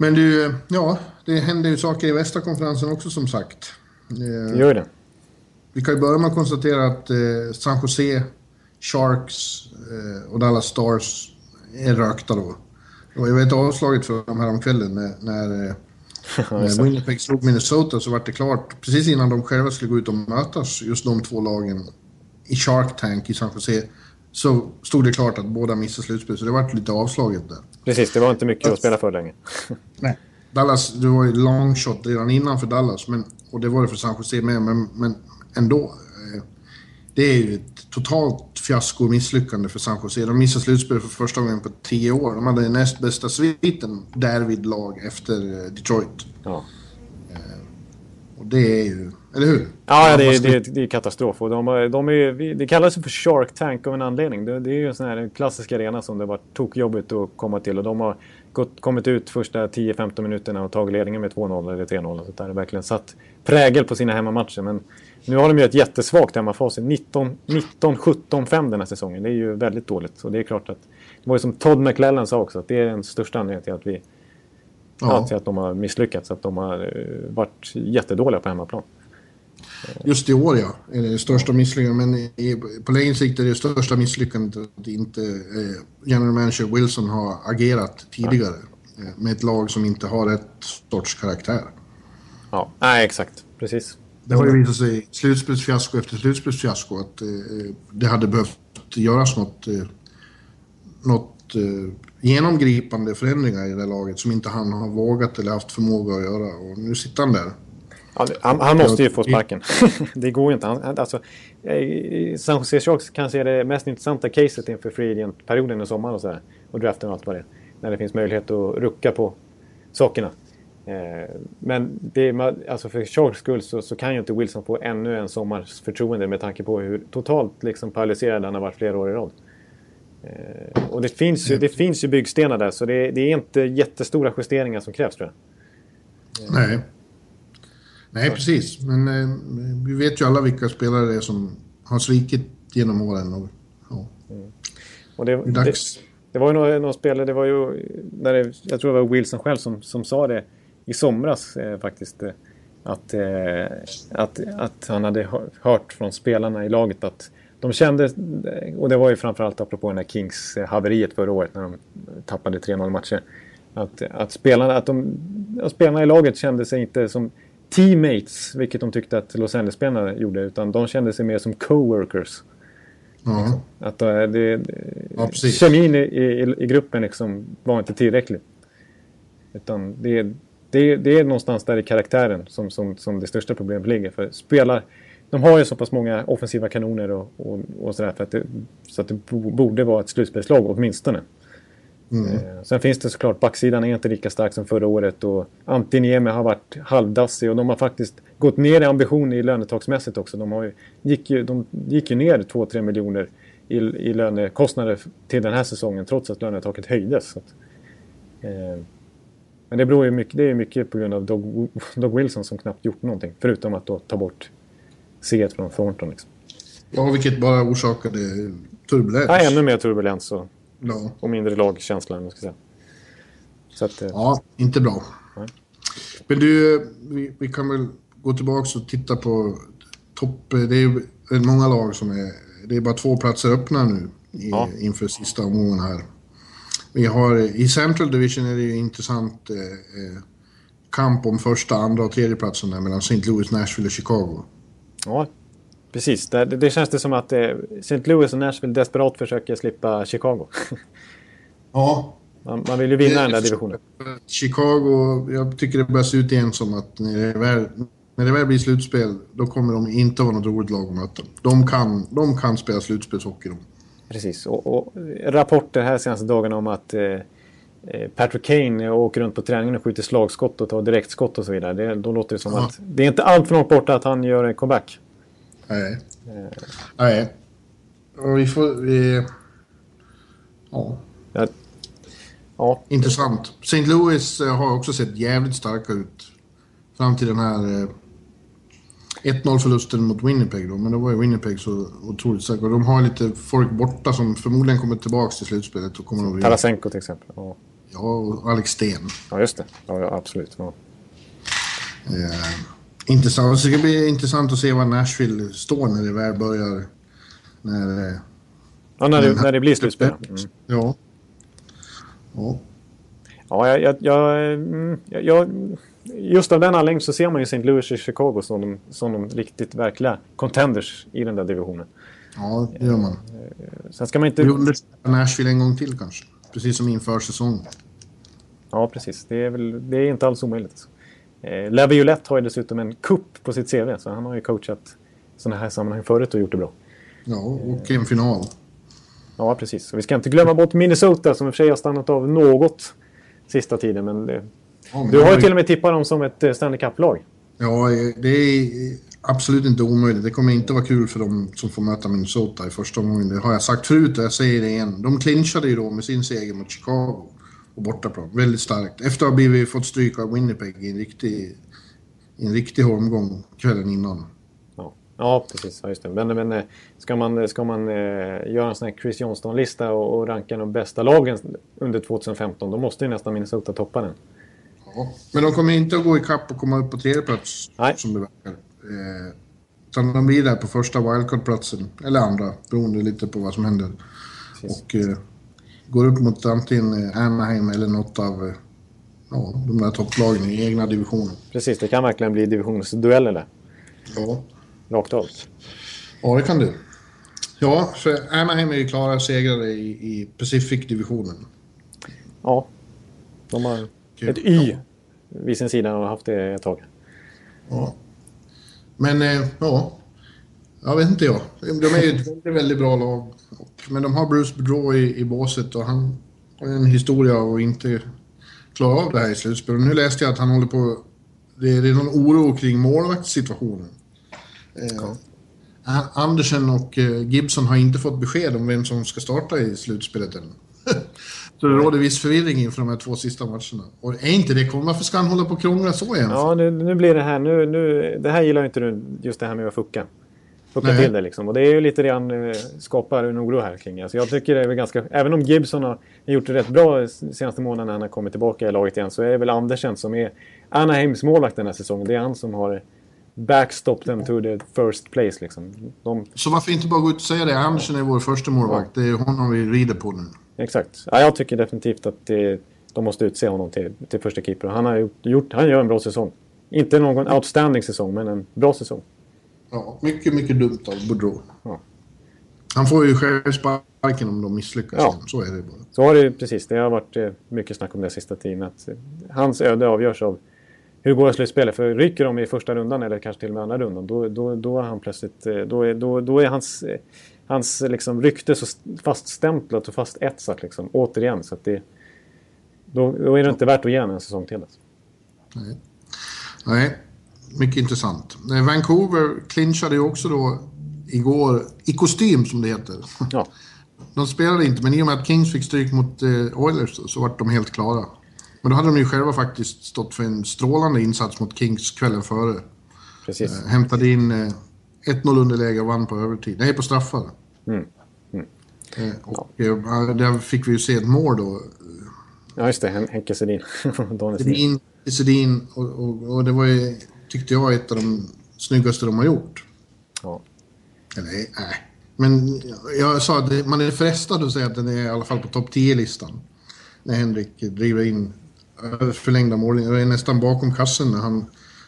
Men du, ja, det händer ju saker i västra konferensen också som sagt. Eh, Det gör ju det. Vi kan ju börja med att konstatera att eh, San Jose, Sharks eh, och Dallas Stars är rökta då. Det var ju ett avslaget för dem här om kvällen när, när, eh, [laughs] när Winnipeg slog Minnesota så var det klart precis innan de själva skulle gå ut och mötas, just de två lagen i Shark Tank i San Jose, så stod det klart att båda missade slutspel. Så det var lite avslaget där. Precis, det var inte mycket att spela för länge. [laughs] Nej. Dallas, det var ju long shot redan innan för Dallas, men, och det var det för San Jose med, men, men ändå. Eh, det är ju ett totalt fiasko och misslyckande för San Jose. De missade slutspel för första gången på tio år. De hade den näst bästa sviten därvid lag efter eh, Detroit. Ja. Och det är ju, eller hur? Ja, det, är, Fast det, det är katastrof. Och de, de är, det kallas för Shark Tank av en anledning. Det, det är ju en sån här klassisk arena som det var tokjobbigt att komma till. Och de har gått, kommit ut första 10-15 minuterna och tagit ledningen med 2-0 eller 3-0. och sånt där. Det har verkligen satt prägel på sina hemmamatcher. Men nu har de ju ett jättesvagt hemmafacit. 19 19-17-5 den här säsongen. Det är ju väldigt dåligt. Och det är klart att... Det var ju som Todd McLellan sa också, att det är den största anledningen till att vi... Ja. Till att de har misslyckats. Att de har eh, varit jättedåliga på hemmaplan. Just i år ja, är det största misslyckandet. Men i, på längre sikt är det största misslyckandet att inte eh, general manager Wilson har agerat tidigare. Eh, med ett lag som inte har rätt sorts karaktär. Ja, nej exakt. Precis. Det har ju visat sig slutspelsfiasko efter slutspelsfiasko att eh, det hade behövt göras något, eh, något eh, genomgripande förändringar i det laget som inte han har vågat eller haft förmåga att göra. Och nu sitter han där. Han, han måste ju få sparken. [laughs] det går ju inte. Han, alltså, eh, San Jose Sharks kanske är det mest intressanta caset inför free agent-perioden i sommar och, så här, och draften och allt vad det är. När det finns möjlighet att rucka på sakerna. Eh, men det, alltså för Sharks skull så, så kan ju inte Wilson få ännu en sommars förtroende med tanke på hur totalt liksom paralyserad han har varit flera år i rad. Eh, och det finns, ju, det finns ju byggstenar där så det, det är inte jättestora justeringar som krävs tror jag. Nej. Nej, precis. Men eh, vi vet ju alla vilka spelare det är som har svikit genom åren. Och, ja, Och det, det. Det, det var ju någon, någon spelare, det var ju, när det, jag tror det var Wilson själv som, som sa det i somras eh, faktiskt. Eh, att, eh, att, att han hade hör- hört från spelarna i laget att de kände, och det var ju framförallt apropå den här Kings-haveriet förra året när de tappade 3-0 matcher. Att, att, spelarna, att, de, att spelarna i laget kände sig inte som teammates, vilket de tyckte att Los Angeles-spelarna gjorde, utan de kände sig mer som coworkers. Att eh, det, Ja, kemin i, i, i gruppen liksom var inte tillräcklig. Utan det, det, det är någonstans där i karaktären som, som, som det största problemet ligger. För spelar, de har ju så pass många offensiva kanoner och, och, och sådär för att det, så att det bo- borde vara ett slutspelslag åtminstone. Eh, Sen finns det såklart, backsidan är inte lika stark som förra året och Antiniemi har varit halvdassig och de har faktiskt gått ner i ambition i lönetaksmässigt också. De, har ju, gick, ju, de gick ju ner 2-3 miljoner i, i lönekostnader till den här säsongen trots att lönetaket höjdes. Att, eh, men det beror ju mycket, det är mycket på grund av Doug, Doug Wilson som knappt gjort någonting. Förutom att då ta bort C från Thornton. Liksom. ja, vilket bara orsakade turbulens. Ja, ännu mer turbulens och, Ja. och mindre lagkänsla. om man ska säga. Så att, eh, Ja, inte bra. Nej. Men du, vi, vi kan väl gå tillbaka och titta på topp... Det är många lag som är... Det är bara två platser öppna nu i, Ja. inför sista omgången här. Vi har, I Central Division är det ju intressant eh, eh, kamp om första, andra och tredje platsen där mellan St. Louis, Nashville och Chicago. Ja, precis. Det, det känns det som att eh, St. Louis och Nashville desperat försöker slippa Chicago. [laughs] Ja, Man, man vill ju vinna den där divisionen. Chicago, jag tycker det börjar se ut igen som att när det väl, när det väl blir slutspel, då kommer de inte vara något roligt lag att möta. De kan, de kan spela slutspelshockey de. Precis, och, och rapporter här senaste dagarna om att eh, eh, Patrick Kane åker runt på träningen och skjuter slagskott och tar direktskott och så vidare. Det, då låter det som Ja. att det är inte allt för långt borta att han gör en comeback. Nej. Nej. Och vi får... Vi, ja, Ja, ja, intressant. St. Louis eh, har också sett jävligt starka ut. Fram till den här eh, 1-0-förlusten mot Winnipeg då. Men då var ju Winnipeg så otroligt starka. Och de har lite folk borta som förmodligen kommer tillbaka till slutspelet. Och kommer att Tarasenko till exempel. Ja, Ja, och Alex Sten. ja just det. Ja, ja, absolut. Ja. Eh, intressant. Det ska bli intressant att se var Nashville står när det väl börjar. När, eh, Ja, när, det, när det blir slutspel. Mm. ja. Ja. Ja, jag, mm, jag, jag, just av den anledningen så ser man ju St. Louis och Chicago som de, som de riktigt verkliga contenders i den där divisionen. ja, det gör man. Sen ska man inte... Vi undersöker Nashville en gång till kanske. Precis som inför säsongen. Ja, precis. Det är, väl, det är inte alls omöjligt. Eh, Laviolette har ju dessutom en kupp på sitt CV, så han har ju coachat sådana här sammanhang förut och gjort det bra. Ja, och en final. Ja, precis. Och vi ska inte glömma bort Minnesota som i och för sig har stannat av något sista tiden. Men det, Ja, men du har ju till och med tippat dem som ett eh, Stanley Cup-lag. Ja, det är absolut inte omöjligt. Det kommer inte vara kul för dem som får möta Minnesota i första omgången. Det har jag sagt förut och jag säger det igen. De clinchade ju då med sin seger mot Chicago på bortaplan. Väldigt starkt. Efter att ha blivit, fått stryk av Winnipeg i en riktig, i en riktig omgång kvällen innan. Ja, ja precis. Ja, just det. Men, men eh, ska man, ska man eh, göra en sån här Chris Johnston-lista och, och ranka de bästa lagen under 2015, då måste ju nästan Minnesota toppa den. Ja. Men de kommer inte att gå ikapp och komma upp på tredje plats Nej. som det verkar. Eh, utan de blir där på första wildcard-platsen, eller andra, beroende lite på vad som händer. Precis. Och eh, går upp mot antingen Anaheim eller något av eh, ja, de där topplagen i egna divisionen. Precis, det kan verkligen bli divisionsdueller där. Ja. Rakt av. ja, det kan du. Ja, för Anaheim är ju klara segrare i, i Pacific-divisionen. Ja. De har Kul. ett Y vid sin sida och har haft det ett tag. Ja. Men eh, ja, jag vet inte jag. De är ju ett väldigt, väldigt bra lag. Och, men de har Bruce Bedreau i, i båset och han har en historia att inte klara av det här i slutspelet. Nu läste jag att han håller på... Det är, någon oro kring målvaktssituationen. Eh, A- Andersen och eh, Gibson har inte fått besked om vem som ska starta i slutspelet än. [laughs] Så det råder viss förvirring inför de här två sista matcherna. Och är inte det... Varför ska han hålla på och krångla så igen? Ja, nu, nu blir det här. Nu, nu, det här gillar inte du, just det här med att fucka. Nej. till det liksom. Och det är ju lite han eh, skapar en oro här kring. Alltså jag tycker det är väl ganska... Även om Gibson har gjort det rätt bra senaste månaden när han har kommit tillbaka i laget igen så är det väl Andersen som är Anaheims målvakt den här säsongen. Det är han som har backstop them to the first place liksom. De, Så varför inte bara gå ut och säga det? Andersen är vår första målvakt. Det är honom vi rider på nu. exakt. Ja, jag tycker definitivt att det, de måste utse honom till, till första keeper. Han, har gjort, gjort, han gör en bra säsong. Inte någon outstanding säsong, men en bra säsong. Ja, mycket, mycket dumt av Boudreau. Ja. Han får ju själv sparken om de misslyckas. Ja. Så är det bara. Så har det precis. Det har varit eh, mycket snack om det sista tiden. Att eh, hans öde avgörs av hur det går i slutspelet. För rycker de i första rundan eller kanske till och med andra rundan. Då, då, då är han plötsligt... eh, Då är, då, då är hans, hans liksom, rykte så faststämplat och fastetsat liksom, återigen. Så att det, då, då är det inte värt att ge en säsong till. Alltså. Nej, mycket intressant. Eh, Vancouver clinchade ju också då igår, i kostym som det heter. [laughs] Ja, De spelade inte, men i och med att Kings fick stryk mot eh, Oilers så, vart de helt klara. Men då hade de ju själva faktiskt stått för en strålande insats mot Kings kvällen före. precis. Eh, hämtade in eh, 1-0 underläge och vann på övertid. Nej, på straffar. Mm. Eh, och eh, där fick vi ju se ett mål då. Ja, just det. Hen- Henke Sedin. [laughs] Sedin, Sedin och, och, och det var ju, tyckte jag, ett av de snyggaste de har gjort. Ja. Eller nej. Men jag sa att man är frestad att säga att den är i alla fall på topp 10-listan. När Henrik driver in förlängda mål. Jag är nästan bakom kassen när han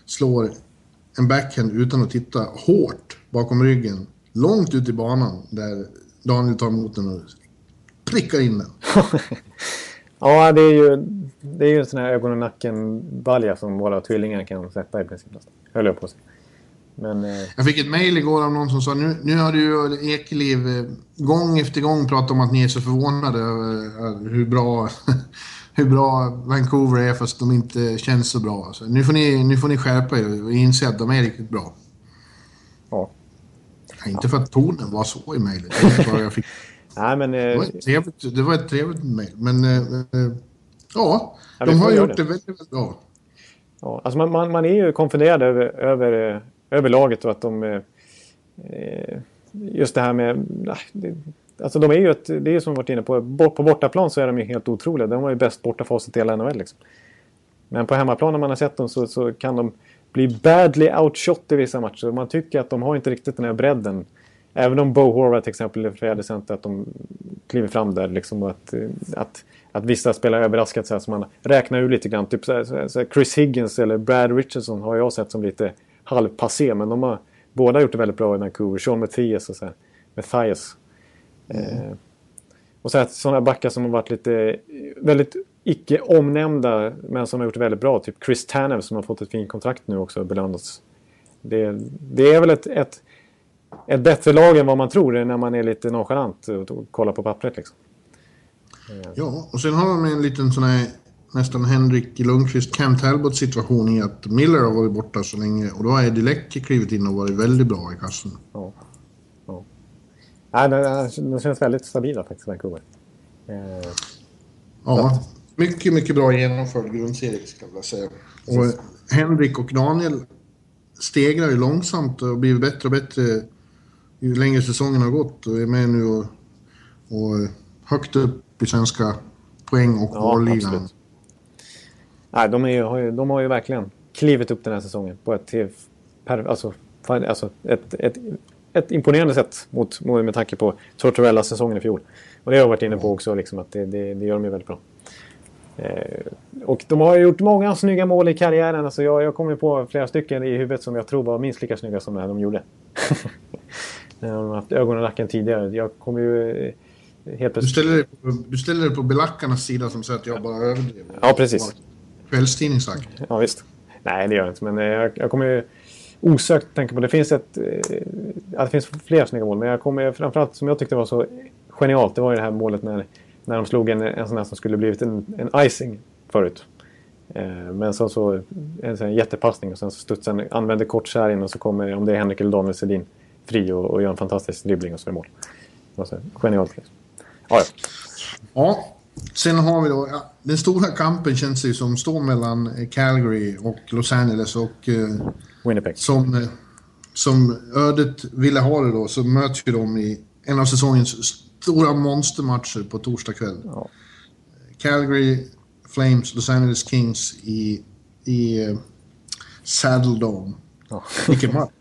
slår en backhand utan att titta hårt bakom ryggen. Långt ut i banan där Daniel tar emot den och prickar in den. [laughs] Ja, det är ju, det är ju en sån här ögon och nacken-balja som våra tvillingar kan sätta i princip. Höll jag på säga. Men, eh, Jag fick ett mejl igår av någon som sa nu, nu har du ju Ekeliv eh, gång efter gång pratat om att ni är så förvånade över hur bra, [laughs] hur bra Vancouver är fast de inte känns så bra. Alltså, nu, får ni, nu får ni skärpa er och inse att de är riktigt bra. ja. Inte för att tonen var så i mejlet. jag fick- Nej, men... Det Eh, var ett trevligt, det var ett trevligt mejl. Men eh, eh, ja, Ja, de har gjort det. det väldigt, bra. Ja, alltså man, man, man är ju konfunderad över, över, eh, över laget och att de... eh, Eh, just det här med... Det, alltså de är ju ett, det är som vi varit inne på. På bortaplan så är de ju helt otroliga. De har ju bäst bortafacit i hela NHL. Liksom. Men på hemmaplan när man har sett dem så, så kan de bli badly outshot i vissa matcher. Man tycker att de har inte riktigt den här bredden. Även om Bo Horvath till exempel i fjärde att de kliver fram där. Liksom, och att, att, att vissa spelare överraskat så här, som man räknar ur lite grann. Typ så här, så här, så här Chris Higgins eller Brad Richardson har jag sett som lite halvpassé. Men de har båda gjort det väldigt bra i Vancouver. Sean Mathias och så här, Mathias. Eh, och så här, sådana backar som har varit lite väldigt icke omnämnda men som har gjort det väldigt bra. Typ Chris Tanev som har fått ett fint kontrakt nu också belönats. Det, det är väl ett, ett, ett bättre lag än vad man tror när man är lite nonchalant och, och kollar på pappret. Liksom. Ja, och sen har de en liten sån här nästan Henrik Lundqvist, Cam Talbot situation i att Miller har varit borta så länge och då har Eddie Leck klivit in och varit väldigt bra i kassen. Ja. Ja. Nej, de, de känns väldigt stabila faktiskt, Vancouver. Eh, Ja, mycket, mycket bra genomförd grundserie ska jag vilja säga. Och Henrik och Daniel stegrar ju långsamt och blir bättre och bättre ju längre säsongen har gått och är med nu och, och högt upp i svenska poäng och Ja, målligan. Nej, de, ju- har ju, de har ju verkligen klivit upp den här säsongen på ett, per, alltså, alltså ett, ett, ett imponerande sätt mot, mot, med tanke på Tortorella-säsongen i fjol. Och det har jag varit inne på också, liksom, att det, det, det gör de ju väldigt bra. Eh, och de har ju gjort många snygga mål i karriären. Alltså jag, jag kommer på flera stycken i huvudet som jag tror var minst lika snygga som det här de gjorde. [laughs] När de har haft ögon och nacken tidigare. Jag kommer ju eh, helt Du ställer, dig på, du ställer dig på belackarnas sida som säger att jag bara överdriver. Ja, precis. Kvällstidning sagt. Ja, visst. Nej, det gör jag inte. Men eh, jag, jag kommer ju osökt tänka på... Det finns ett... Eh, ja, det finns fler snygga mål. Men jag kommer framförallt som jag tyckte var så genialt. Det var ju det här målet när, när de slog en, en sån här som skulle blivit en, en icing förut. Eh, men så, så en sån här jättepassning och sen så studsar han, använder kort sargen och så kommer, om det är Henrik eller Daniel Sedin, fri och, och gör en fantastisk dribbling och så är det mål. Det var så genialt. Liksom. Ja, ja. Ja, sen har vi då... Ja, den stora kampen känns det ju som står mellan Calgary och Los Angeles och eh, Winnipeg. som, eh, som ödet ville ha det då så möts ju de i en av säsongens stora monstermatcher på torsdag kväll. Ja. Calgary Flames, Los Angeles Kings i, i eh, Saddle Dome. Ja. Vilken match! [laughs]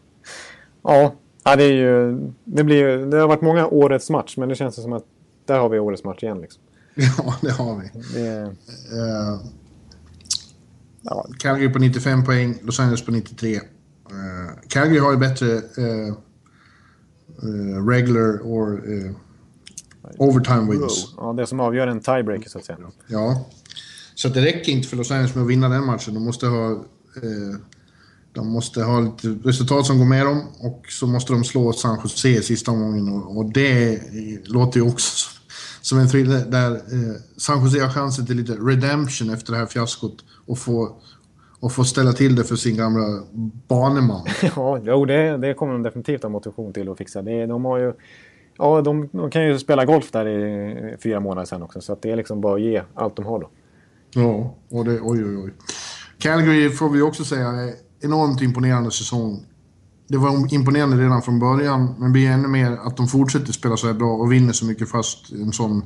Ja, ja det, är ju, det, blir ju, det har varit många årets match, men det känns som att där har vi årets match igen. Liksom. [laughs] Ja, det har vi. Det, Eh, ja, Calgary på 95 poäng, Los Angeles på 93. Eh, Calgary har ju bättre eh, eh, regular or overtime wins. ja, det som avgör en tiebreaker så att säga. Ja. Så det räcker inte för Los Angeles med att vinna den matchen. De måste ha, de måste ha lite resultat som går med dem och så måste de slå San Jose i sista omgången. Och, det låter ju också som en thriller där eh, San Jose har chansen till lite redemption efter det här fiaskot och få, och få ställa till det för sin gamla baneman. [laughs] Ja, jo, det, det kommer de definitivt ha motivation till att fixa. Det, de, har ju, ja, de, de kan ju spela golf där i fyra månader sen också, så det är liksom bara att ge allt de har då. Ja, och det, oj, oj, oj. Calgary får vi också säga enormt imponerande säsong. Det var imponerande redan från början, men blir ännu mer att de fortsätter spela så här bra och vinner så mycket fast en sån,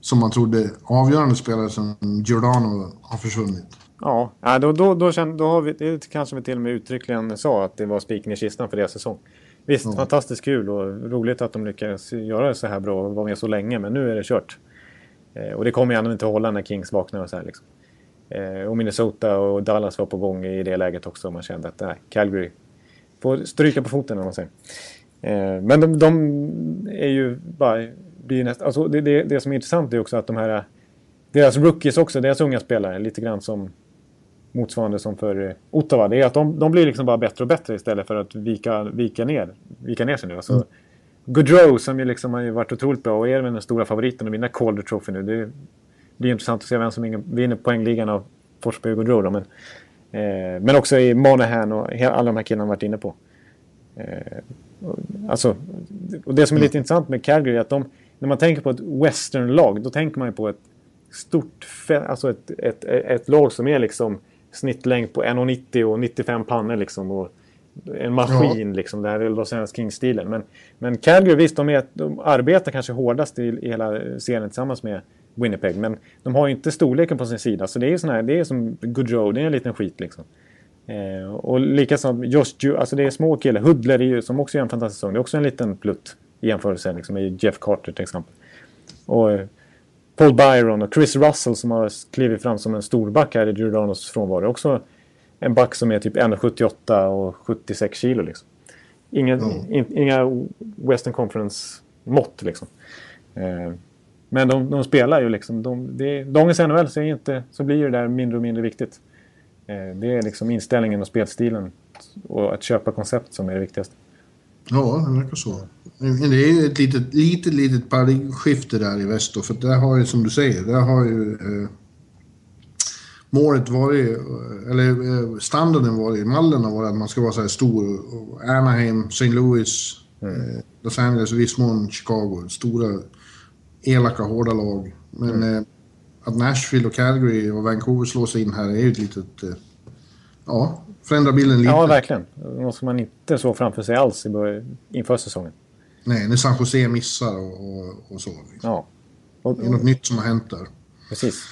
som man trodde, avgörande spelare som Giordano har försvunnit. Ja, ja då, då, då, då har vi, det kanske vi till och med uttryckligen sa att det var spiken i kistan för deras säsong. Visst, fantastiskt kul och roligt att de lyckades göra det så här bra och vara med så länge, men nu är det kört. Eh, och det kommer ju ändå inte hålla när Kings vaknar och så här liksom. Eh, och Minnesota och Dallas var på gång i det läget också. Man kände att nej, Calgary får stryka på foten, om man säger. Eh, men de, de är ju bara... Blir näst, alltså det, det, det som är intressant är också att de här deras rookies också, deras unga spelare, lite grann som motsvarande som för Ottawa. Det är att de, de blir liksom bara bättre och bättre istället för att vika, vika, ner, vika ner sig nu. Alltså, mm. Gaudreau som ju liksom har varit otroligt bra och är den stora favoriten att vinna Calder Trophy nu. Det blir intressant att se vem som vinner poängligan av Forsberg och Gaudreau. Men, eh, men också i Monahan och alla de här killarna varit inne på. Eh, alltså, och det som är lite mm. intressant med Calgary är att de, när man tänker på ett western-lag, då tänker man ju på ett stort, alltså ett, ett, ett, lag som är liksom snittlängd på 1,90 och 95 pannor liksom. Och en maskin ja. liksom. Det här är Los Angeles Kings-stilen. Men, men Calgary, visst, de, är, de arbetar kanske hårdast i, i hela serien tillsammans med Winnipeg. Men de har ju inte storleken på sin sida. Så det är, sån här, det är som Goodrow, det är en liten skit liksom. Eh, och likaså Josh Ju, alltså det är små killar. Hudler är ju, som också gör en fantastisk säsong. Det är också en liten plutt i jämförelse liksom, med Jeff Carter till exempel. Och eh, Paul Byron och Chris Russell som har klivit fram som en storback här i Giordanos frånvaro. Också en back som är typ 1,78 och 76 kilo liksom. Inga, mm. in, inga Western Conference-mått liksom. Eh, men de, de, spelar ju liksom. De, det, dagens NHL så, är inte, så blir det där mindre och mindre viktigt. Eh, det är liksom inställningen och spelstilen och att köpa koncept som är det viktigaste. Ja, det verkar så. Det är ju ett litet, litet, litet paradigmskifte där i väst då, för där har ju, som du säger, där har ju eh, målet varit, eller eh, standarden varit, mallen har varit att man ska vara så här stor. Anaheim, St. Louis, mm. eh, Los Angeles och viss mån Chicago. Stora, elaka, hårda lag. Men mm. eh, att Nashville och Calgary och Vancouver slår sig in här är ju ett litet... Eh, ja, förändrar bilden lite. Ja, verkligen. Det måste man inte så framför sig alls inför säsongen. Nej, när San Jose missar och, och, och så. Liksom. Ja. Och, det är något nytt som har hänt där. Precis.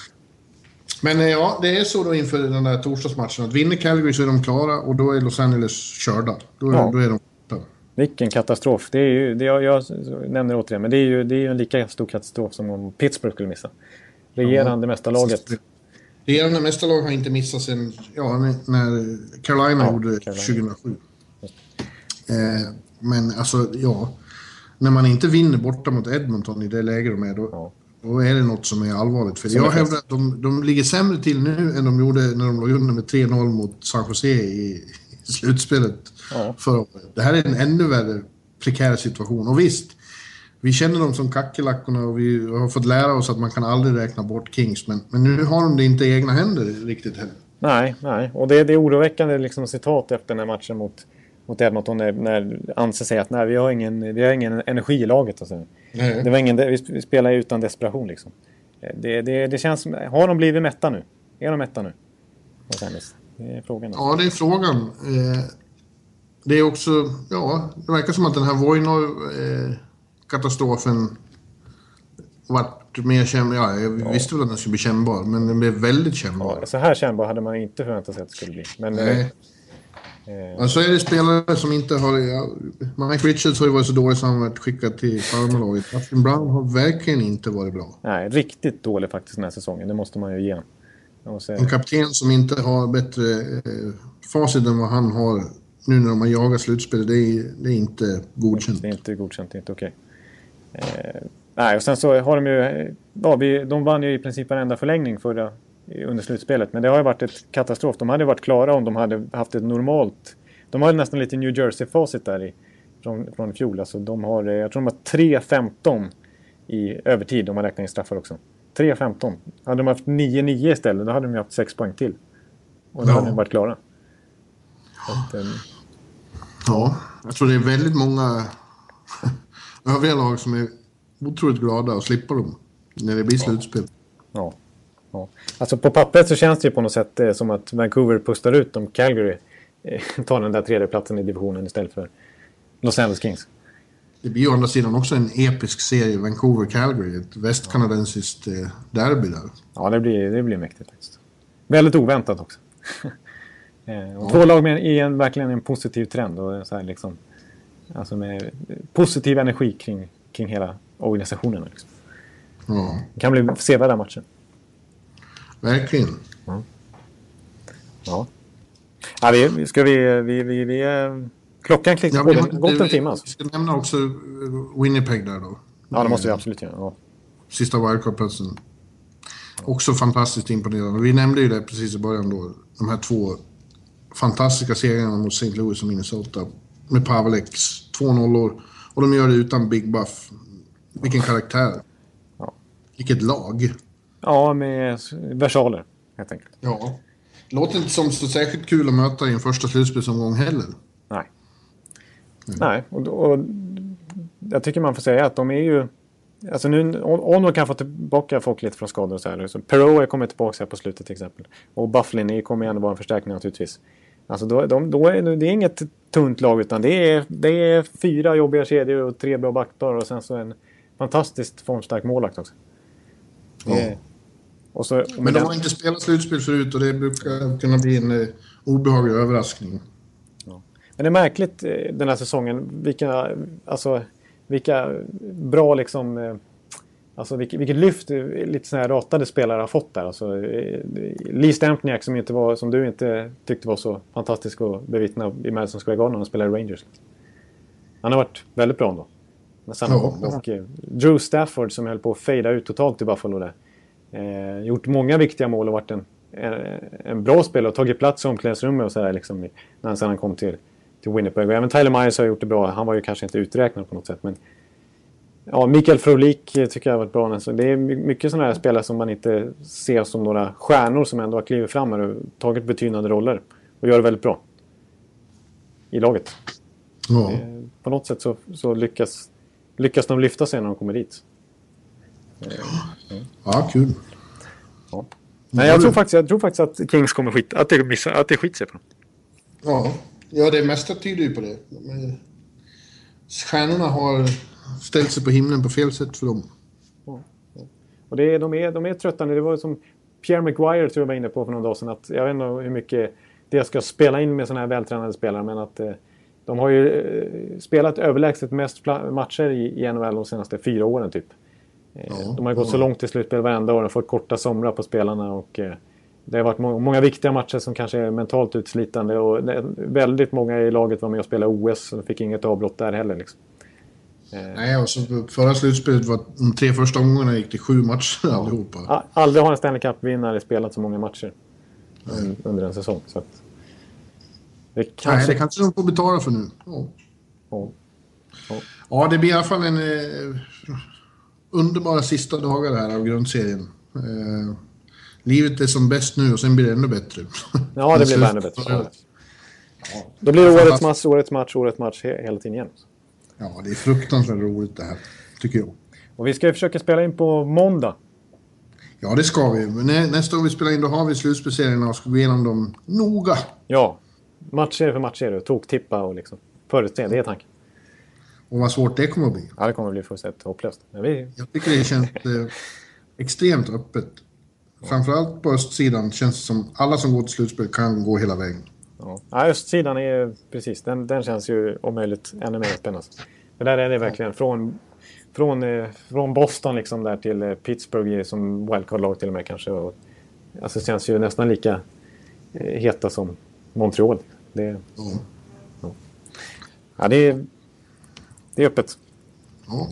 Men eh, ja, det är så då inför den där torsdagsmatchen att vinner Calgary så är de klara och då är Los Angeles körda. Då, ja. då är de. Vilken katastrof. Det är ju, det jag, jag nämner återigen, men det är ju det är en lika stor katastrof som om Pittsburgh skulle missa. Regerande ja. mästarlaget. Regerande mästarlag har inte missat sen ja, när Carolina ja, gjorde Carolina. 2007. Eh, men alltså, ja. När man inte vinner borta mot Edmonton i det läge de är, då, ja. då är det något som är allvarligt. För jag hävdar att de, de ligger sämre till nu än de gjorde när de låg under med 3-0 mot San Jose i slutspelet ja. förra året. Det här är en ännu värre prekär situation. Och visst, vi känner dem som kackerlackorna och vi har fått lära oss att man kan aldrig räkna bort Kings. Men, men nu har de det inte i egna händer riktigt heller. Nej, nej. Och det, det är oroväckande liksom, citat efter den här matchen mot mot Edmonton när, när Anse säger att nej, vi, har ingen, vi har ingen energi i laget. Alltså. Det var ingen, vi spelar utan desperation liksom. Eh, det, det, det känns, har de blivit mätta nu? Är de mätta nu? Det är frågan. Ja, det är frågan. Eh, det är också, ja, det verkar som att den här Voinov-katastrofen eh, vart mer kännbar. Ja, jag ja. visste väl att den skulle bli kännbar, men den blev väldigt kännbar. Ja, så här kännbar hade man inte förväntat sig att det skulle bli. Men, Nej. Eh. Men så är det spelare som inte har... Ja, Mike Richards har ju varit så dålig så han varit skickad till farmarlaget. Dustin Brown har verkligen inte varit bra. Nej, riktigt dålig faktiskt den här säsongen. Det måste man ju ge En kapten som inte har bättre eh, facit än vad han har nu när de har jagat slutspel, det är, det är inte godkänt. Det är inte godkänt, det är inte okej. Okay. Eh, nej, och sen så har de ju... Ja, vi, de vann ju i princip varenda förlängning förra under slutspelet. Men det har ju varit ett katastrof. De hade varit klara om de hade haft ett normalt... De har nästan lite New Jersey-facit där i, från, från i fjol. Alltså de har, jag tror de har 3-15 i övertid om man räknar in straffar också. 3-15. Hade de haft 9-9 istället då hade de haft 6 poäng till. Och då ja. hade de varit klara. Att, um... Ja, jag tror det är väldigt många [laughs] övriga lag som är otroligt glada att slippa dem när det blir slutspel. Ja. Ja. Alltså på pappret så känns det ju på något sätt eh, som att Vancouver pustar ut om Calgary eh, [laughs] tar den där tredje platsen i divisionen istället för Los Angeles Kings. Det blir ju å andra sidan också en episk serie, Vancouver-Calgary. Ett västkanadensiskt eh, derby där. Ja, det blir, det blir mäktigt faktiskt. Väldigt oväntat också. [laughs] eh, ja. Två lag med i en, verkligen en positiv trend. Och så här liksom, alltså med positiv energi kring, kring hela organisationen. Liksom. Ja. Det kan bli sevärda matcher. Verkligen. Mm. Ja. ja vi, ska vi, vi, vi, vi klockan klickar ja, på. Gått en timme alltså. Vi ska nämna också Winnipeg där då. Ja, det måste vi absolut göra. Ja. Sista wildcard-platsen. Också fantastiskt imponerande. Vi nämnde ju det precis i början då. De här två fantastiska segrarna mot St. Louis och Minnesota. Med Pavleks, två nollor. Och de gör det utan Big Buff. Vilken karaktär. Ja. Vilket lag. Ja, med versaler helt enkelt. Ja. Låter inte som så särskilt kul att möta i en första slutspelsomgång heller. Nej. Nej, och, och jag tycker man får säga att de är ju... Alltså nu, Ono kan få tillbaka folk lite från skador och så här. Så Perot har kommit tillbaka här på slutet till exempel. Och Bufflin kommer ändå vara en förstärkning naturligtvis. Alltså då, de, då är det är inget tunt lag utan det är, det är fyra jobbiga kedjor och tre bra backar och sen så en fantastiskt formstark målvakt också. Ja. Det, och så, och Men de den- har inte spelat slutspel förut och det brukar kunna bli en eh, obehaglig överraskning. Men det är märkligt eh, den här säsongen vilka, alltså, vilka bra liksom... eh, Alltså vilket, vilket lyft eh, lite sådana här ratade spelare har fått där. Alltså, Lee Stempniak som, inte var, som du inte tyckte var så fantastisk att bevittna i Madison Square Garden när han spelade Rangers. Han har varit väldigt bra ändå. Men sen Ja. och eh, Drew Stafford som höll på att fejda ut totalt i Buffalo där. Eh, gjort många viktiga mål och varit en, en, en bra spelare och tagit plats i omklädningsrummet och sådär liksom, när han sedan kom till, till Winnipeg. Och även Tyler Myers har gjort det bra. Han var ju kanske inte uträknad på något sätt. Men ja, Mikael Frolik tycker jag har varit bra. Så det är my- mycket sådana här spelare som man inte ser som några stjärnor som ändå har klivit fram här och tagit betydande roller. Och gör det väldigt bra. I laget. Ja. Eh, På något sätt så, så lyckas, lyckas de lyfta sig när de kommer dit. ja, kul. Ja. Men jag tror, faktiskt, jag tror faktiskt att Kings kommer skit, att det, missar, att det skiter sig på dem. Ja, ja det mesta tyder ju på det. Men stjärnorna har ställt sig på himlen på fel sätt för dem. Och det är, de, är, de är trötta nu. Det var som Pierre Maguire tror jag var inne på för någon dag sedan. Att, jag vet inte hur mycket det ska spela in med sådana här vältränade spelare. Men att eh, de har ju eh, spelat överlägset mest matcher i, i NHL de senaste fyra åren typ. Eh, Ja, de har gått ja. så långt i slutspel varenda år och fått korta somrar på spelarna. Och, eh, det har varit må- många viktiga matcher som kanske är mentalt utslitande. Och väldigt många i laget var med och spelade OS och fick inget avbrott där heller. Liksom. Nej, och så förra slutspelet var de tre första omgångarna gick det sju matcher [laughs] allihopa. A- Aldrig har en Stanley Cup-vinnare spelat så många matcher un- under en säsong. Så att det Nej, kanske... det kanske de får betala för nu. Ja, Ja. ja det blir i alla fall en eh, underbara sista dagar här av grundserien. Eh, livet är som bäst nu och sen blir det ännu bättre. [laughs] Ja, det blir ännu bättre. Ja. Då blir det årets match, årets match, årets match he- hela tiden igen. Ja, det är fruktansvärt roligt det här, tycker jag. Och vi ska ju försöka spela in på måndag. Ja, det ska vi. Men nä, nästa gång vi spelar in då har vi slutspelserierna och ska gå igenom dem noga. Ja, matcher för matcher och toktippa och liksom förutse. Det är tanken. Och vad svårt det kommer att bli. Ja, det kommer att bli fullständigt hopplöst. Men vi... Jag tycker det känns eh, extremt öppet. Framförallt på östsidan känns det som alla som går till slutspel kan gå hela vägen. Ja. Östsidan är precis, den, den känns ju om möjligt ännu mer spännande. För där är det verkligen från, från, eh, från Boston liksom där till eh, Pittsburgh som wildcard-lag till och med kanske. Och, alltså känns ju nästan lika eh, heta som Montreal. Det, Ja. ja, det, är, det är öppet. Ja.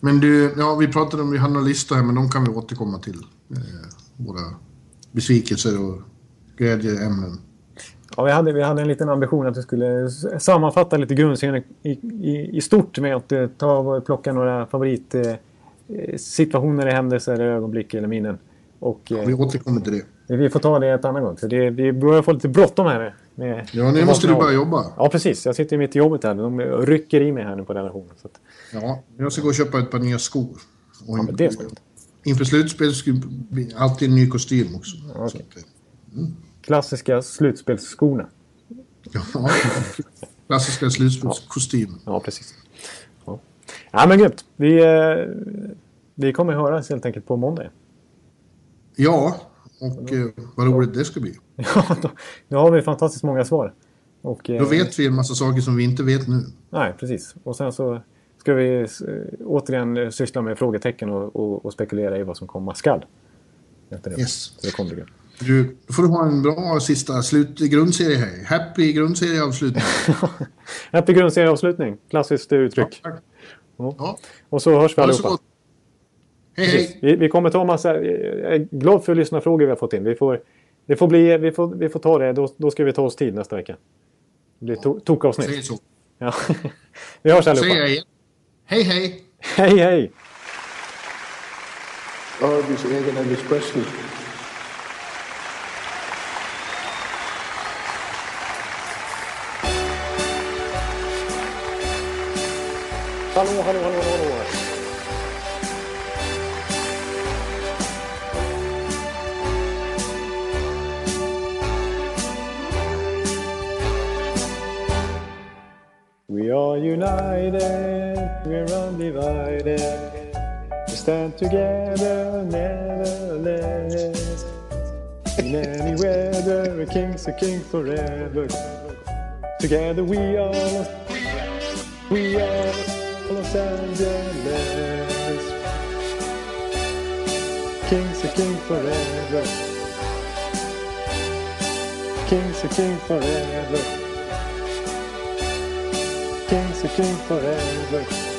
Men du, ja, vi pratade om, vi hade några listor här, men de kan vi återkomma till. Eh, våra besvikelser och glädjeämnen. Ja, vi, hade, vi hade en liten ambition att vi skulle sammanfatta lite grundserien i, i, i stort med att eh, ta och plocka några favoritsituationer, eh, händelser, ögonblick eller minnen. Och, eh, Vi återkommer till det. Vi får ta det ett annat gång. För det, vi börjar få lite bråttom här. Med, Ja, nu måste du börja jobba. Ja, precis. Jag sitter mitt i jobbet här. De rycker i mig här nu på redaktionen. Så att, Ja, jag ska gå och köpa ett par nya skor. Och ja, men det är skoj. Inför slutspel bli alltid en ny kostym också. Så att, eh, Klassiska slutspelsskorna. ja, klassiska slutspelskostymen. Ja, precis. Ja, ja men grymt. Vi, eh, vi kommer höras helt enkelt på måndag. Ja, och eh, vad roligt det ska bli. [laughs] Ja, då, då har vi fantastiskt många svar. Och, eh, Då vet vi en massa saker som vi inte vet nu. Nej, precis. Och sen så ska vi eh, återigen eh, syssla med frågetecken och, och, och spekulera i vad som komma skall. Det. Yes. Så det bli grymt. Du, då får du ha en bra sista slut, grundserie här. Happy grundserieavslutning. [laughs] Happy grundserieavslutning. Klassiskt uttryck. Ja. Ja, Och så hörs vi det så allihopa. gott. Hej hej! Vi, vi kommer ta massa... Jag är glad för lyssnarfrågor vi har fått in. Vi får, det får bli, vi, får, vi får ta det. Då, då ska vi ta oss tid nästa vecka. Det blir to, tokavsnitt. så. Ja. [laughs] vi hörs Säger jag allihopa. igen. Hej hej! Hej hej! Arby's egen Elvis Presley. Hallå, hallå, hallå, hallå. We are united, we're undivided. We stand together, nevertheless. In any weather, a king's a king forever. Together we are, we are Los Angeles. King's a king forever. King's a king forever. King's a king forever.